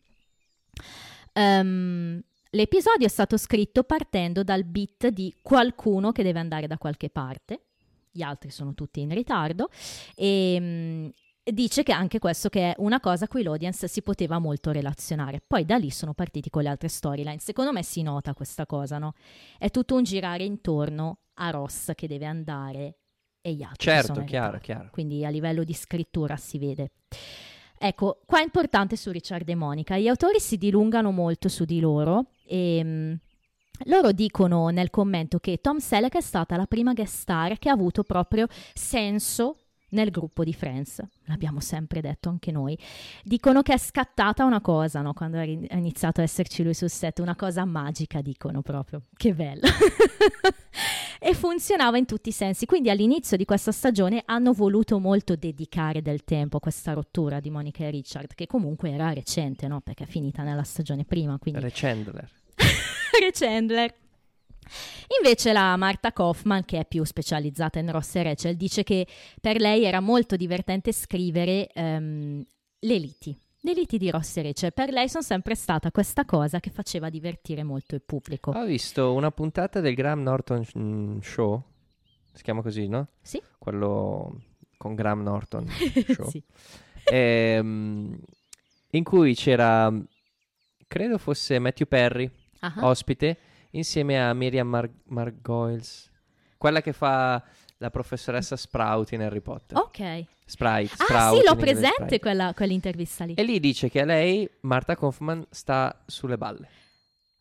Ehm, l'episodio è stato scritto partendo dal beat di qualcuno che deve andare da qualche parte, gli altri sono tutti in ritardo, e mm, dice che anche questo che è una cosa a cui l'audience si poteva molto relazionare. Poi da lì sono partiti con le altre storyline. Secondo me si nota questa cosa, no? È tutto un girare intorno a Ross che deve andare e gli altri Certo, chiaro, chiaro. Quindi a livello di scrittura si vede. Ecco, qua è importante su Richard e Monica. Gli autori si dilungano molto su di loro e mm, loro dicono nel commento che Tom Selleck è stata la prima guest star che ha avuto proprio senso nel gruppo di Friends. L'abbiamo sempre detto anche noi. Dicono che è scattata una cosa, no? Quando è iniziato a esserci lui sul set, una cosa magica, dicono proprio. Che bello. e funzionava in tutti i sensi. Quindi all'inizio di questa stagione hanno voluto molto dedicare del tempo a questa rottura di Monica e Richard, che comunque era recente, no? Perché è finita nella stagione prima, quindi Re Chandler. Invece la Marta Kaufman, che è più specializzata in Ross e Rachel, dice che per lei era molto divertente scrivere ehm, le liti. Le liti di Ross e Rachel. Per lei sono sempre stata questa cosa che faceva divertire molto il pubblico. Ho visto una puntata del Graham Norton mm, Show. Si chiama così, no? Sì? Quello con Graham Norton Show. sì. Ehm, in cui c'era, credo fosse Matthew Perry, Ah, ospite, insieme a Miriam Mar- Margoyles, quella che fa la professoressa Sprout in Harry Potter. Ok. Sprite, Ah Sprout sì, l'ho presente quella, quell'intervista lì. E lì dice che a lei, Marta Kaufman, sta sulle balle.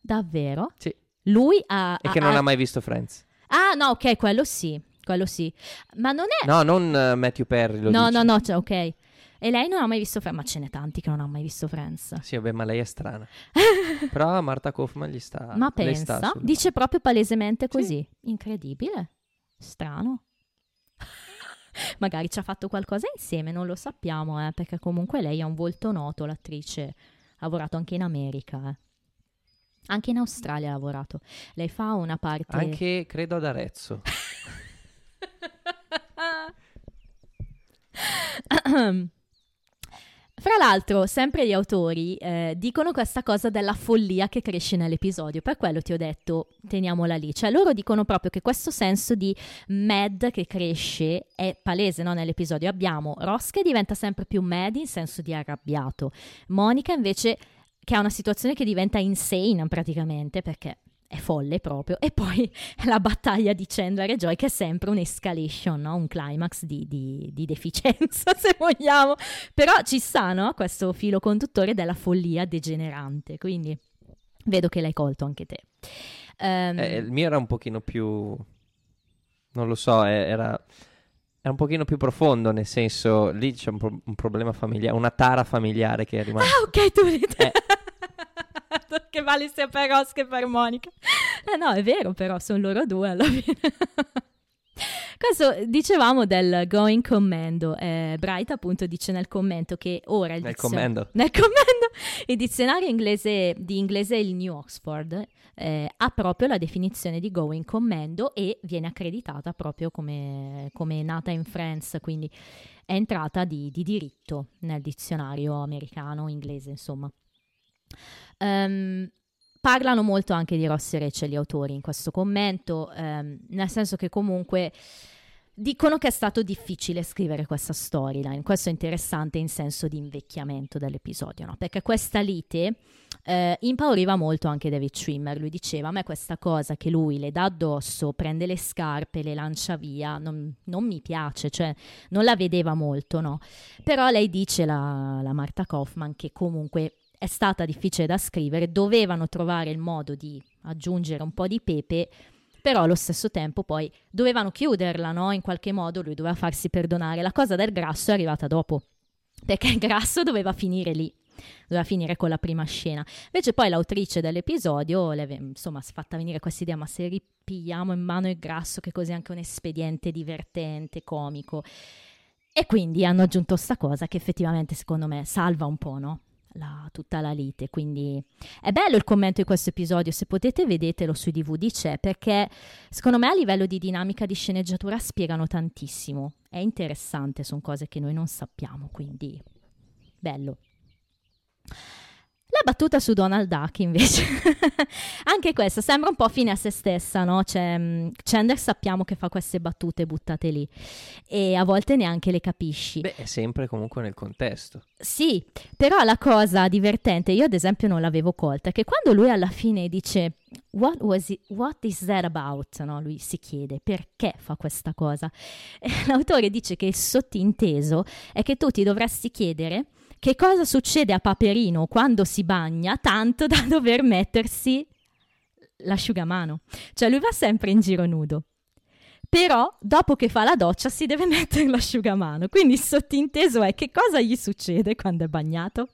Davvero? Sì. Lui ha... E che non ha mai visto Friends. Ah no, ok, quello sì. Quello sì. Ma non è... No, non eh, Matthew Perry, no, dice. no, no, cioè, ok. E lei non ha mai visto Friends, ma ce n'è tanti che non hanno mai visto Friends. Sì, vabbè, ma lei è strana. Però Marta Kaufman gli sta... ma sta pensa, sulle dice proprio palesemente così. Incredibile. Strano. Magari ci ha fatto qualcosa insieme, non lo sappiamo, eh, perché comunque lei ha un volto noto, l'attrice. Ha lavorato anche in America, eh. Anche in Australia ha lavorato. Lei fa una parte... Anche, credo, ad Arezzo. Fra l'altro, sempre gli autori eh, dicono questa cosa della follia che cresce nell'episodio, per quello ti ho detto teniamola lì, cioè loro dicono proprio che questo senso di mad che cresce è palese no, nell'episodio. Abbiamo Ross che diventa sempre più mad in senso di arrabbiato, Monica invece che ha una situazione che diventa insane praticamente perché è folle proprio. E poi la battaglia di Chandler e Joy che è sempre un'escalation, no? un climax di, di- di deficienza se vogliamo. Però ci sta no? questo filo conduttore della follia degenerante. Quindi vedo che l'hai colto anche te. Ehm, Eh, il mio era un pochino più... Non lo so, era... Era un pochino più profondo, nel senso, lì c'è un, pro- un problema familiare, una tara familiare che è rimasta. Ah, ok, tu. Eh. Che vale sia per Ross che per Monica. Eh no, è vero, però sono loro due alla fine. Questo dicevamo del going commando. Eh, Bright appunto dice nel commento che ora il Nel dizio- commendo. nel commendo, il dizionario inglese di inglese il New Oxford eh, ha proprio la definizione di going commando e viene accreditata proprio come, come nata in France, quindi è entrata di, di diritto nel dizionario americano, inglese, insomma. Ehm, parlano molto anche di Ross e Rachel gli autori in questo commento, ehm, nel senso che comunque dicono che è stato difficile scrivere questa storyline. Questo è interessante in senso di invecchiamento dell'episodio, no? perché questa lite eh, impauriva molto anche David Schwimmer. Lui diceva: A me questa cosa che lui le dà addosso, prende le scarpe, le lancia via, non, non mi piace, cioè non la vedeva molto, no? Però lei dice, la, la Marta Kaufman, che comunque è stata difficile da scrivere, dovevano trovare il modo di aggiungere un po' di pepe, però allo stesso tempo poi dovevano chiuderla, no? In qualche modo lui doveva farsi perdonare. La cosa del grasso è arrivata dopo, perché il grasso doveva finire lì. Doveva finire con la prima scena. Invece poi l'autrice dell'episodio, insomma, si è fatta venire questa idea, ma se ripigliamo in mano il grasso, che così è anche un espediente divertente, comico. E quindi hanno aggiunto sta cosa che effettivamente, secondo me, salva un po', no? La- tutta la lite. Quindi è bello il commento di questo episodio, se potete vedetelo sui DVD c'è, perché secondo me a livello di dinamica di sceneggiatura spiegano tantissimo. È interessante, sono cose che noi non sappiamo, quindi bello. La battuta su Donald Duck invece, anche questa sembra un po' fine a se stessa, no? Cioè, mh, Chandler sappiamo che fa queste battute buttate lì e a volte neanche le capisci. Beh, è sempre comunque nel contesto. Sì, però la cosa divertente, io ad esempio non l'avevo colta, è che quando lui alla fine dice What, was it, what is that about? No, lui si chiede perché fa questa cosa. L'autore dice che il sottinteso è che tu ti dovresti chiedere che cosa succede a Paperino quando si bagna, tanto da dover mettersi l'asciugamano. Cioè lui va sempre in giro nudo. Però dopo che fa la doccia si deve mettere l'asciugamano. Quindi il sottinteso è che cosa gli succede quando è bagnato?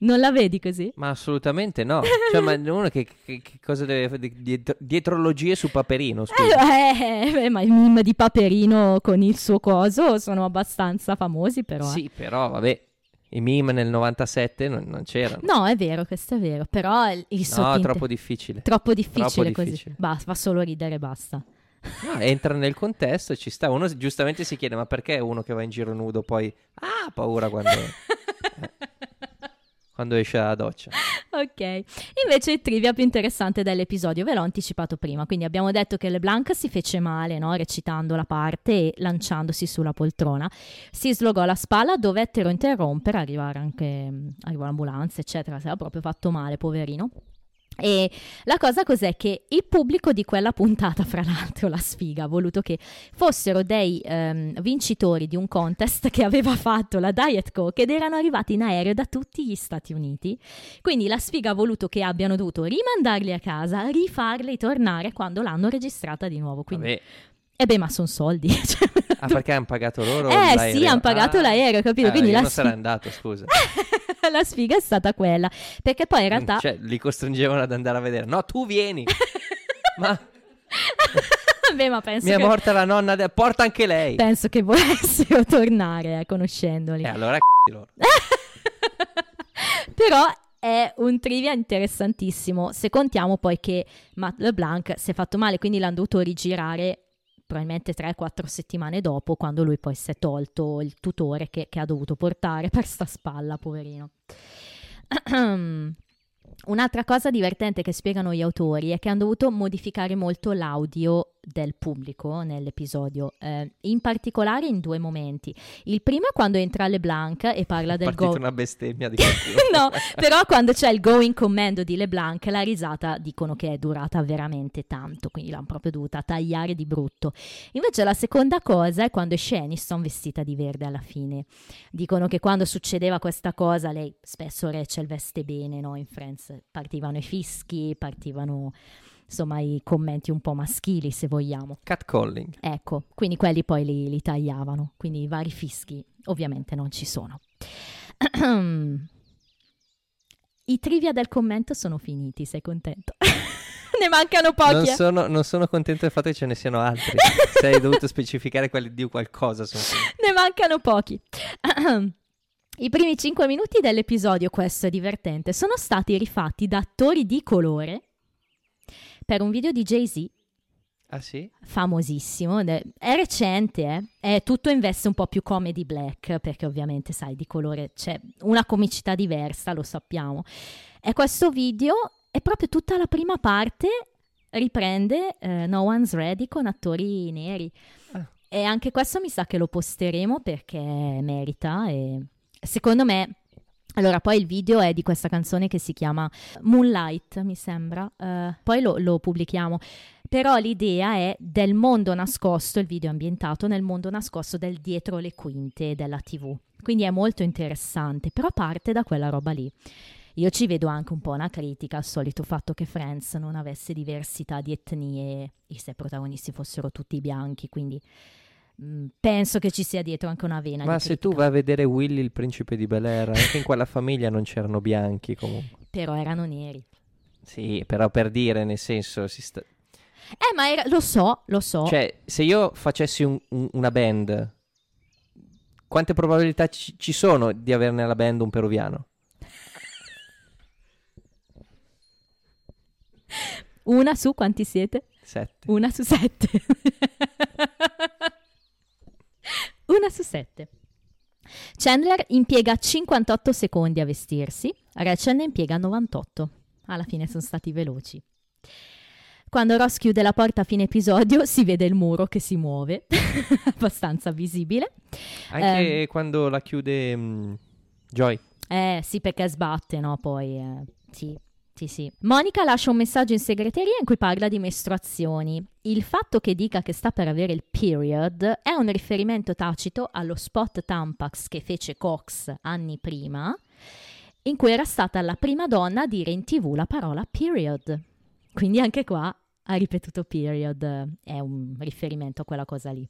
Non la vedi così? Ma assolutamente no. Cioè, ma uno che, che- che cosa deve fare? di- dietro- dietrologie su Paperino, scusa. Eh, eh, ma i meme di Paperino con il suo coso sono abbastanza famosi però. eh. Sì, però vabbè, i meme nel 97 non, non c'erano. No, è vero, questo è vero. Però il, il No, sottinte- troppo difficile. troppo difficile così. difficile. Basta, fa solo ridere e basta. No, entra nel contesto e ci sta. Uno giustamente si chiede, ma perché uno che va in giro nudo poi ah, ha paura quando, quando esce dalla doccia? Ok, invece il trivia più interessante dell'episodio ve l'ho anticipato prima, quindi abbiamo detto che LeBlanc si fece male, no? recitando la parte e lanciandosi sulla poltrona, si slogò la spalla, dovettero interrompere, arrivare anche, arrivò l'ambulanza, eccetera, si era proprio fatto male, poverino. E la cosa cos'è che il pubblico di quella puntata, fra l'altro la sfiga, ha voluto che fossero dei ehm, vincitori di un contest che aveva fatto la Diet Coke ed erano arrivati in aereo da tutti gli Stati Uniti. Quindi la sfiga ha voluto che abbiano dovuto rimandarli a casa, rifarli tornare quando l'hanno registrata di nuovo. Quindi, Vabbè. E beh, ma sono soldi. cioè, Ah, perché hanno pagato loro? Eh l'aereo? sì, hanno pagato Ah. l'aereo, capito? Eh, Quindi la, non sarei sfi- andato, scusa. la sfiga è stata quella. Perché poi in realtà... Cioè, li costringevano ad andare a vedere. No, tu vieni. ma Beh, ma penso mi è che... morta la nonna, de- porta anche lei. Penso che volessero tornare, eh, conoscendoli. E allora c***i loro. Però è un trivia interessantissimo. Se contiamo poi che Matt LeBlanc si è fatto male, quindi l'hanno dovuto rigirare probabilmente 3-4 settimane dopo, quando lui poi si è tolto il tutore che, che ha dovuto portare per sta spalla, poverino. Un'altra cosa divertente che spiegano gli autori è che hanno dovuto modificare molto l'audio del pubblico nell'episodio, eh, in particolare in due momenti. Il primo è quando entra LeBlanc e parla È del go. una bestemmia di no, però quando c'è il going commando di LeBlanc, la risata dicono che è durata veramente tanto, quindi l'hanno proprio dovuta tagliare di brutto. Invece la seconda cosa è quando esce Aniston vestita di verde alla fine. Dicono che quando succedeva questa cosa, lei spesso Rachel veste bene, no? In Friends partivano i fischi, partivano insomma i commenti un po' maschili se vogliamo. Catcalling. Ecco, quindi quelli poi li, li tagliavano, quindi i vari fischi ovviamente non ci sono. I trivia del commento sono finiti, sei contento? ne mancano pochi. Non eh. sono, non sono contento del fatto che ce ne siano altri. Se hai dovuto specificare quelli di qualcosa. Sono ne mancano pochi. I primi 5 minuti dell'episodio, questo è divertente, sono stati rifatti da attori di colore per un video di Jay-Z ah sì? famosissimo, è recente, eh? è tutto in veste un po' più comedy black, perché ovviamente sai, di colore c'è una comicità diversa, lo sappiamo. E questo video è proprio tutta la prima parte, riprende eh, No One's Ready con attori neri. Ah. E anche questo mi sa che lo posteremo perché merita e secondo me... Allora, poi il video è di questa canzone che si chiama Moonlight, mi sembra. Eh, poi lo- lo pubblichiamo. Però l'idea è del mondo nascosto, il video è ambientato nel mondo nascosto del dietro le quinte della TV. Quindi è molto interessante, però parte da quella roba lì. Io ci vedo anche un po' una critica al solito fatto che Friends non avesse diversità di etnie e se i protagonisti fossero tutti bianchi, quindi Mm, penso che ci sia dietro anche una vena. Ma se critica. tu vai a vedere Willy il principe di Bel Air, anche in quella famiglia non c'erano bianchi comunque. Però erano neri. Sì, però per dire, nel senso, si sta... Eh, ma era... lo so, lo so. Cioè, se io facessi un, un, una band, quante probabilità ci, ci sono di avere nella band un peruviano? Una su quanti siete? Sette. Una su sette. Una su sette. Chandler impiega 58 secondi a vestirsi, Rachel ne impiega 98. Alla fine sono stati veloci. Quando Ross chiude la porta a fine episodio si vede il muro che si muove, abbastanza visibile. Anche Ehm. quando la chiude mm, Joy. Eh sì, perché sbatte, no? Poi, eh, sì, sì, sì. Monica lascia un messaggio in segreteria in cui parla di mestruazioni. Il fatto che dica che sta per avere il period è un riferimento tacito allo spot Tampax che fece Cox anni prima, in cui era stata la prima donna a dire in tv la parola period. Quindi anche qua ha ripetuto period, eh, è un riferimento a quella cosa lì.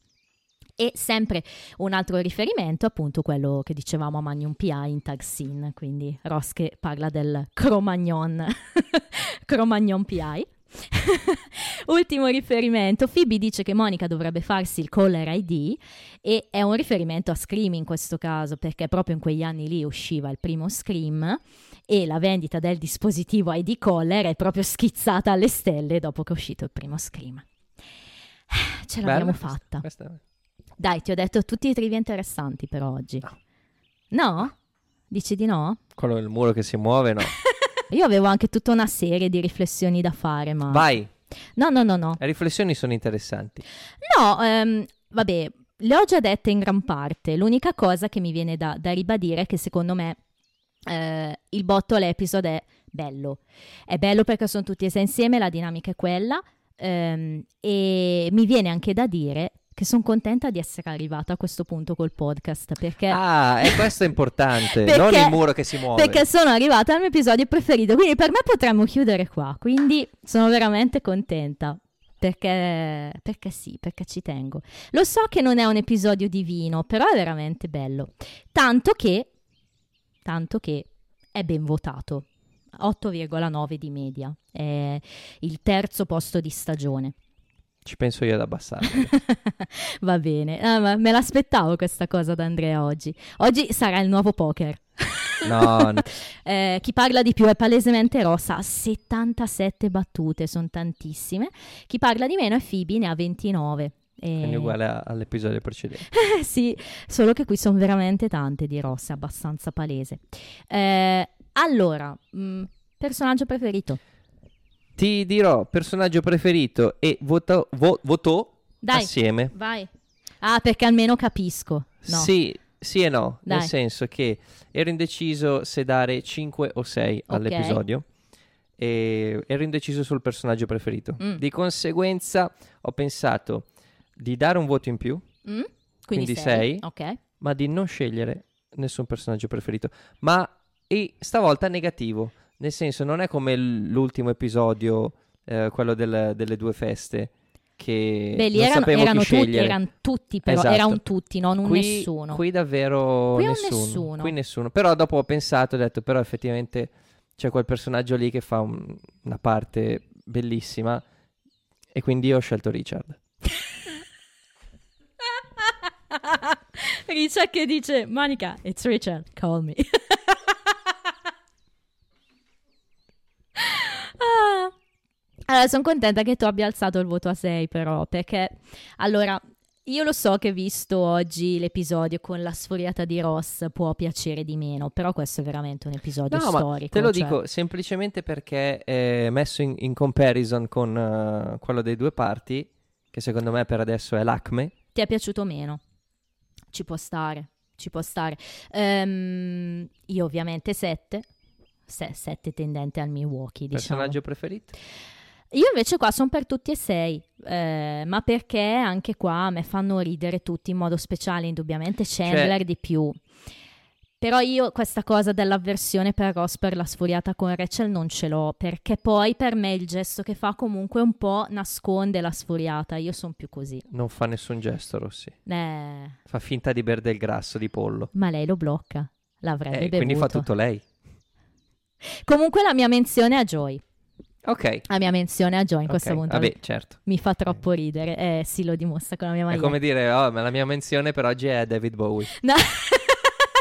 E sempre un altro riferimento, appunto, quello che dicevamo a Magnum PI in tag scene, quindi Ross che parla del Cro-Magnon, Cro-Magnon PI. Ultimo riferimento, Phoebe dice che Monica dovrebbe farsi il caller ID e è un riferimento a Scream in questo caso perché proprio in quegli anni lì usciva il primo Scream e la vendita del dispositivo ID caller è proprio schizzata alle stelle dopo che è uscito il primo Scream. Ce l'abbiamo Bella questa- fatta. questa- Dai, ti ho detto tutti i trivia interessanti per oggi. No. No? Dici di no? Quello del muro che si muove, no. Io avevo anche tutta una serie di riflessioni da fare, ma... Vai, No, no, no, no. le riflessioni sono interessanti. No, ehm, vabbè, le ho già dette in gran parte. L'unica cosa che mi viene da, da ribadire è che secondo me eh, il bottle episode è bello. È bello perché sono tutti e sei insieme, la dinamica è quella. ehm, e mi viene anche da dire che sono contenta di essere arrivata a questo punto col podcast perché... Ah, e questo è importante, Perché- non il muro che si muove. Perché sono arrivata al mio episodio preferito, quindi per me potremmo chiudere qua. Quindi sono veramente contenta. Perché, perché sì, perché ci tengo. Lo so che non è un episodio divino, però è veramente bello. Tanto che, tanto che è ben votato. 8,9 di media. È il terzo posto di stagione. Ci penso io ad abbassare. Va bene, Ah, me l'aspettavo questa cosa da Andrea oggi. Oggi sarà il nuovo poker. No, no. Eh, chi parla di più è palesemente Rossa, ha 77 battute, sono tantissime. Chi parla di meno è Phoebe, ne ha 29. E- quindi uguale a- all'episodio precedente. Sì, solo che qui sono veramente tante di Rossa, abbastanza palese. Eh, allora, mh, personaggio preferito? Ti dirò personaggio preferito e voto, vo- votò Dai. assieme. Vai. Ah, perché almeno capisco. No. Sì, sì e no, nel Dai. senso che ero indeciso se dare 5 o 6 Ok. all'episodio e ero indeciso sul personaggio preferito. Mm. Di conseguenza ho pensato di dare un voto in più, Mm? Quindi sei. sei. Ok. ma di non scegliere nessun personaggio preferito. Ma e stavolta negativo, nel senso non è come l'ultimo episodio, eh, quello del- delle due feste, che Beh, lì non erano, erano chi tutti, scegliere. erano tutti, però Esatto. era un tutti, non un qui, nessuno. Qui davvero Qui un nessuno. nessuno. Qui nessuno. Però dopo ho pensato, ho detto, però effettivamente c'è quel personaggio lì che fa un- una parte bellissima e quindi ho scelto Richard. Richard che dice Monica, it's Richard, call me. Ah. Allora, sono contenta che tu abbia alzato il voto a 6 però, perché allora io lo so che visto oggi l'episodio con la sfuriata di Ross può piacere di meno, però questo è veramente un episodio No, storico. te lo cioè- dico semplicemente perché è messo in, in comparison con eh, quello dei due parti, che secondo me per adesso è l'acme. Ti è piaciuto meno? Ci può stare, ci può stare. Ehm, io ovviamente 7, 7 tendente al Milwaukee, diciamo. Personaggio preferito? Io invece qua sono per tutti e sei, eh, ma perché anche qua me fanno ridere tutti in modo speciale, indubbiamente Chandler di più. Però io questa cosa dell'avversione per Ross per la sfuriata con Rachel non ce l'ho, perché poi per me il gesto che fa comunque un po' nasconde la sfuriata, io sono più così. Non fa nessun gesto, Rossi. Eh, Fa finta di bere del grasso di pollo. ma lei lo blocca, l'avrebbe Eh, bevuto. quindi fa tutto lei. Comunque la mia menzione a Joy, Ok. la mia menzione a Joy in ok, questa puntata Vabbè, certo. mi fa troppo ridere, eh sì lo dimostra con la mia È maglietta. come dire, oh, ma la mia menzione per oggi è David Bowie. No.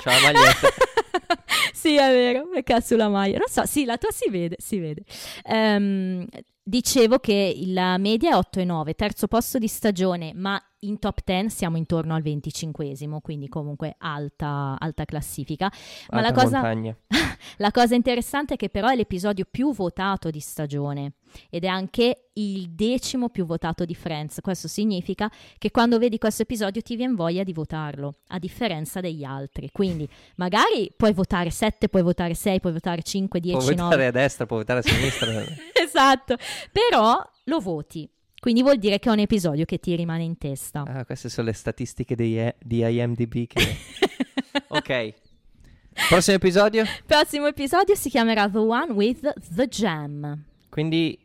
C'ha la maglietta. sì, è vero, perché ha sulla maglia. Non so, sì, la tua si vede, si vede. Ehm, dicevo che la media è 8 e 9, terzo posto di stagione, ma in top 10 siamo intorno al 25esimo, quindi comunque alta, alta classifica. Ma la cosa, la cosa interessante è che però è l'episodio più votato di stagione ed è anche il decimo più votato di Friends. Questo significa che quando vedi questo episodio ti viene voglia di votarlo, a differenza degli altri. Quindi magari puoi votare 7, puoi votare 6, puoi votare 5, 10, Può 9. votare a destra, può votare a sinistra. esatto, però lo voti. Quindi vuol dire che è un episodio che ti rimane in testa. ah, queste sono le statistiche di, di IMDb. Che... ok. Prossimo episodio? Prossimo episodio si chiamerà The One with the Jam. Quindi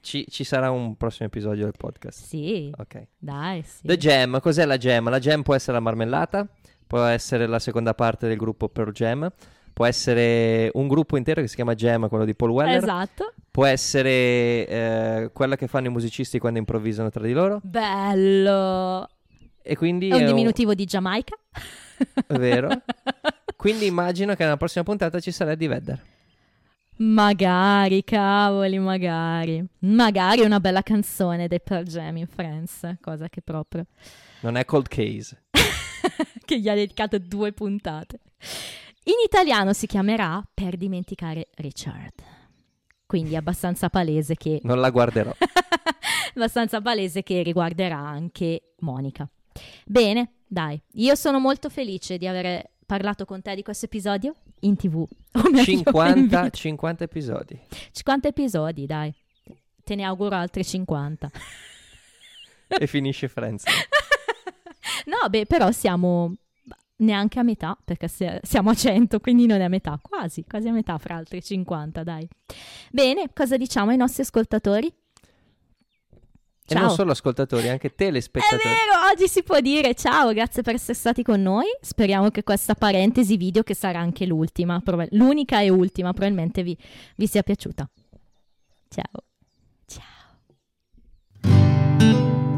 ci, ci sarà un prossimo episodio del podcast. Sì, Ok. dai, sì. The Jam, cos'è la Jam? La Jam può essere la marmellata, può essere la seconda parte del gruppo Pearl Jam, può essere un gruppo intero che si chiama Jam, quello di Paul Weller, Esatto. Può essere eh, quella che fanno i musicisti quando improvvisano tra di loro Bello. e quindi È un diminutivo di Giamaica. È vero. Quindi immagino che nella prossima puntata ci sarà Eddie Vedder. Magari, cavoli, magari. Magari una bella canzone dei Pearl Jam in Friends, cosa che proprio... Non è Cold Case. che gli ha dedicato due puntate. In italiano si chiamerà Per dimenticare Richard. Quindi è abbastanza palese che Non la guarderò. abbastanza palese che riguarderà anche Monica. Bene, dai, io sono molto felice di aver parlato con te di questo episodio in tv. O meglio, in 50, video. 50 episodi. 50 episodi, dai. Te ne auguro altri 50. E finisce Friends. no, beh, però siamo neanche a metà, perché se- siamo a 100, quindi non è a metà, quasi, quasi a metà fra altri 50, dai. Bene, cosa diciamo ai nostri ascoltatori? E Ciao. non solo ascoltatori, anche È telespettatori. vero, oggi si può dire ciao, grazie per essere stati con noi. Speriamo che questa parentesi video, che sarà anche l'ultima, proba- l'unica e ultima, probabilmente vi, vi sia piaciuta. Ciao. Ciao.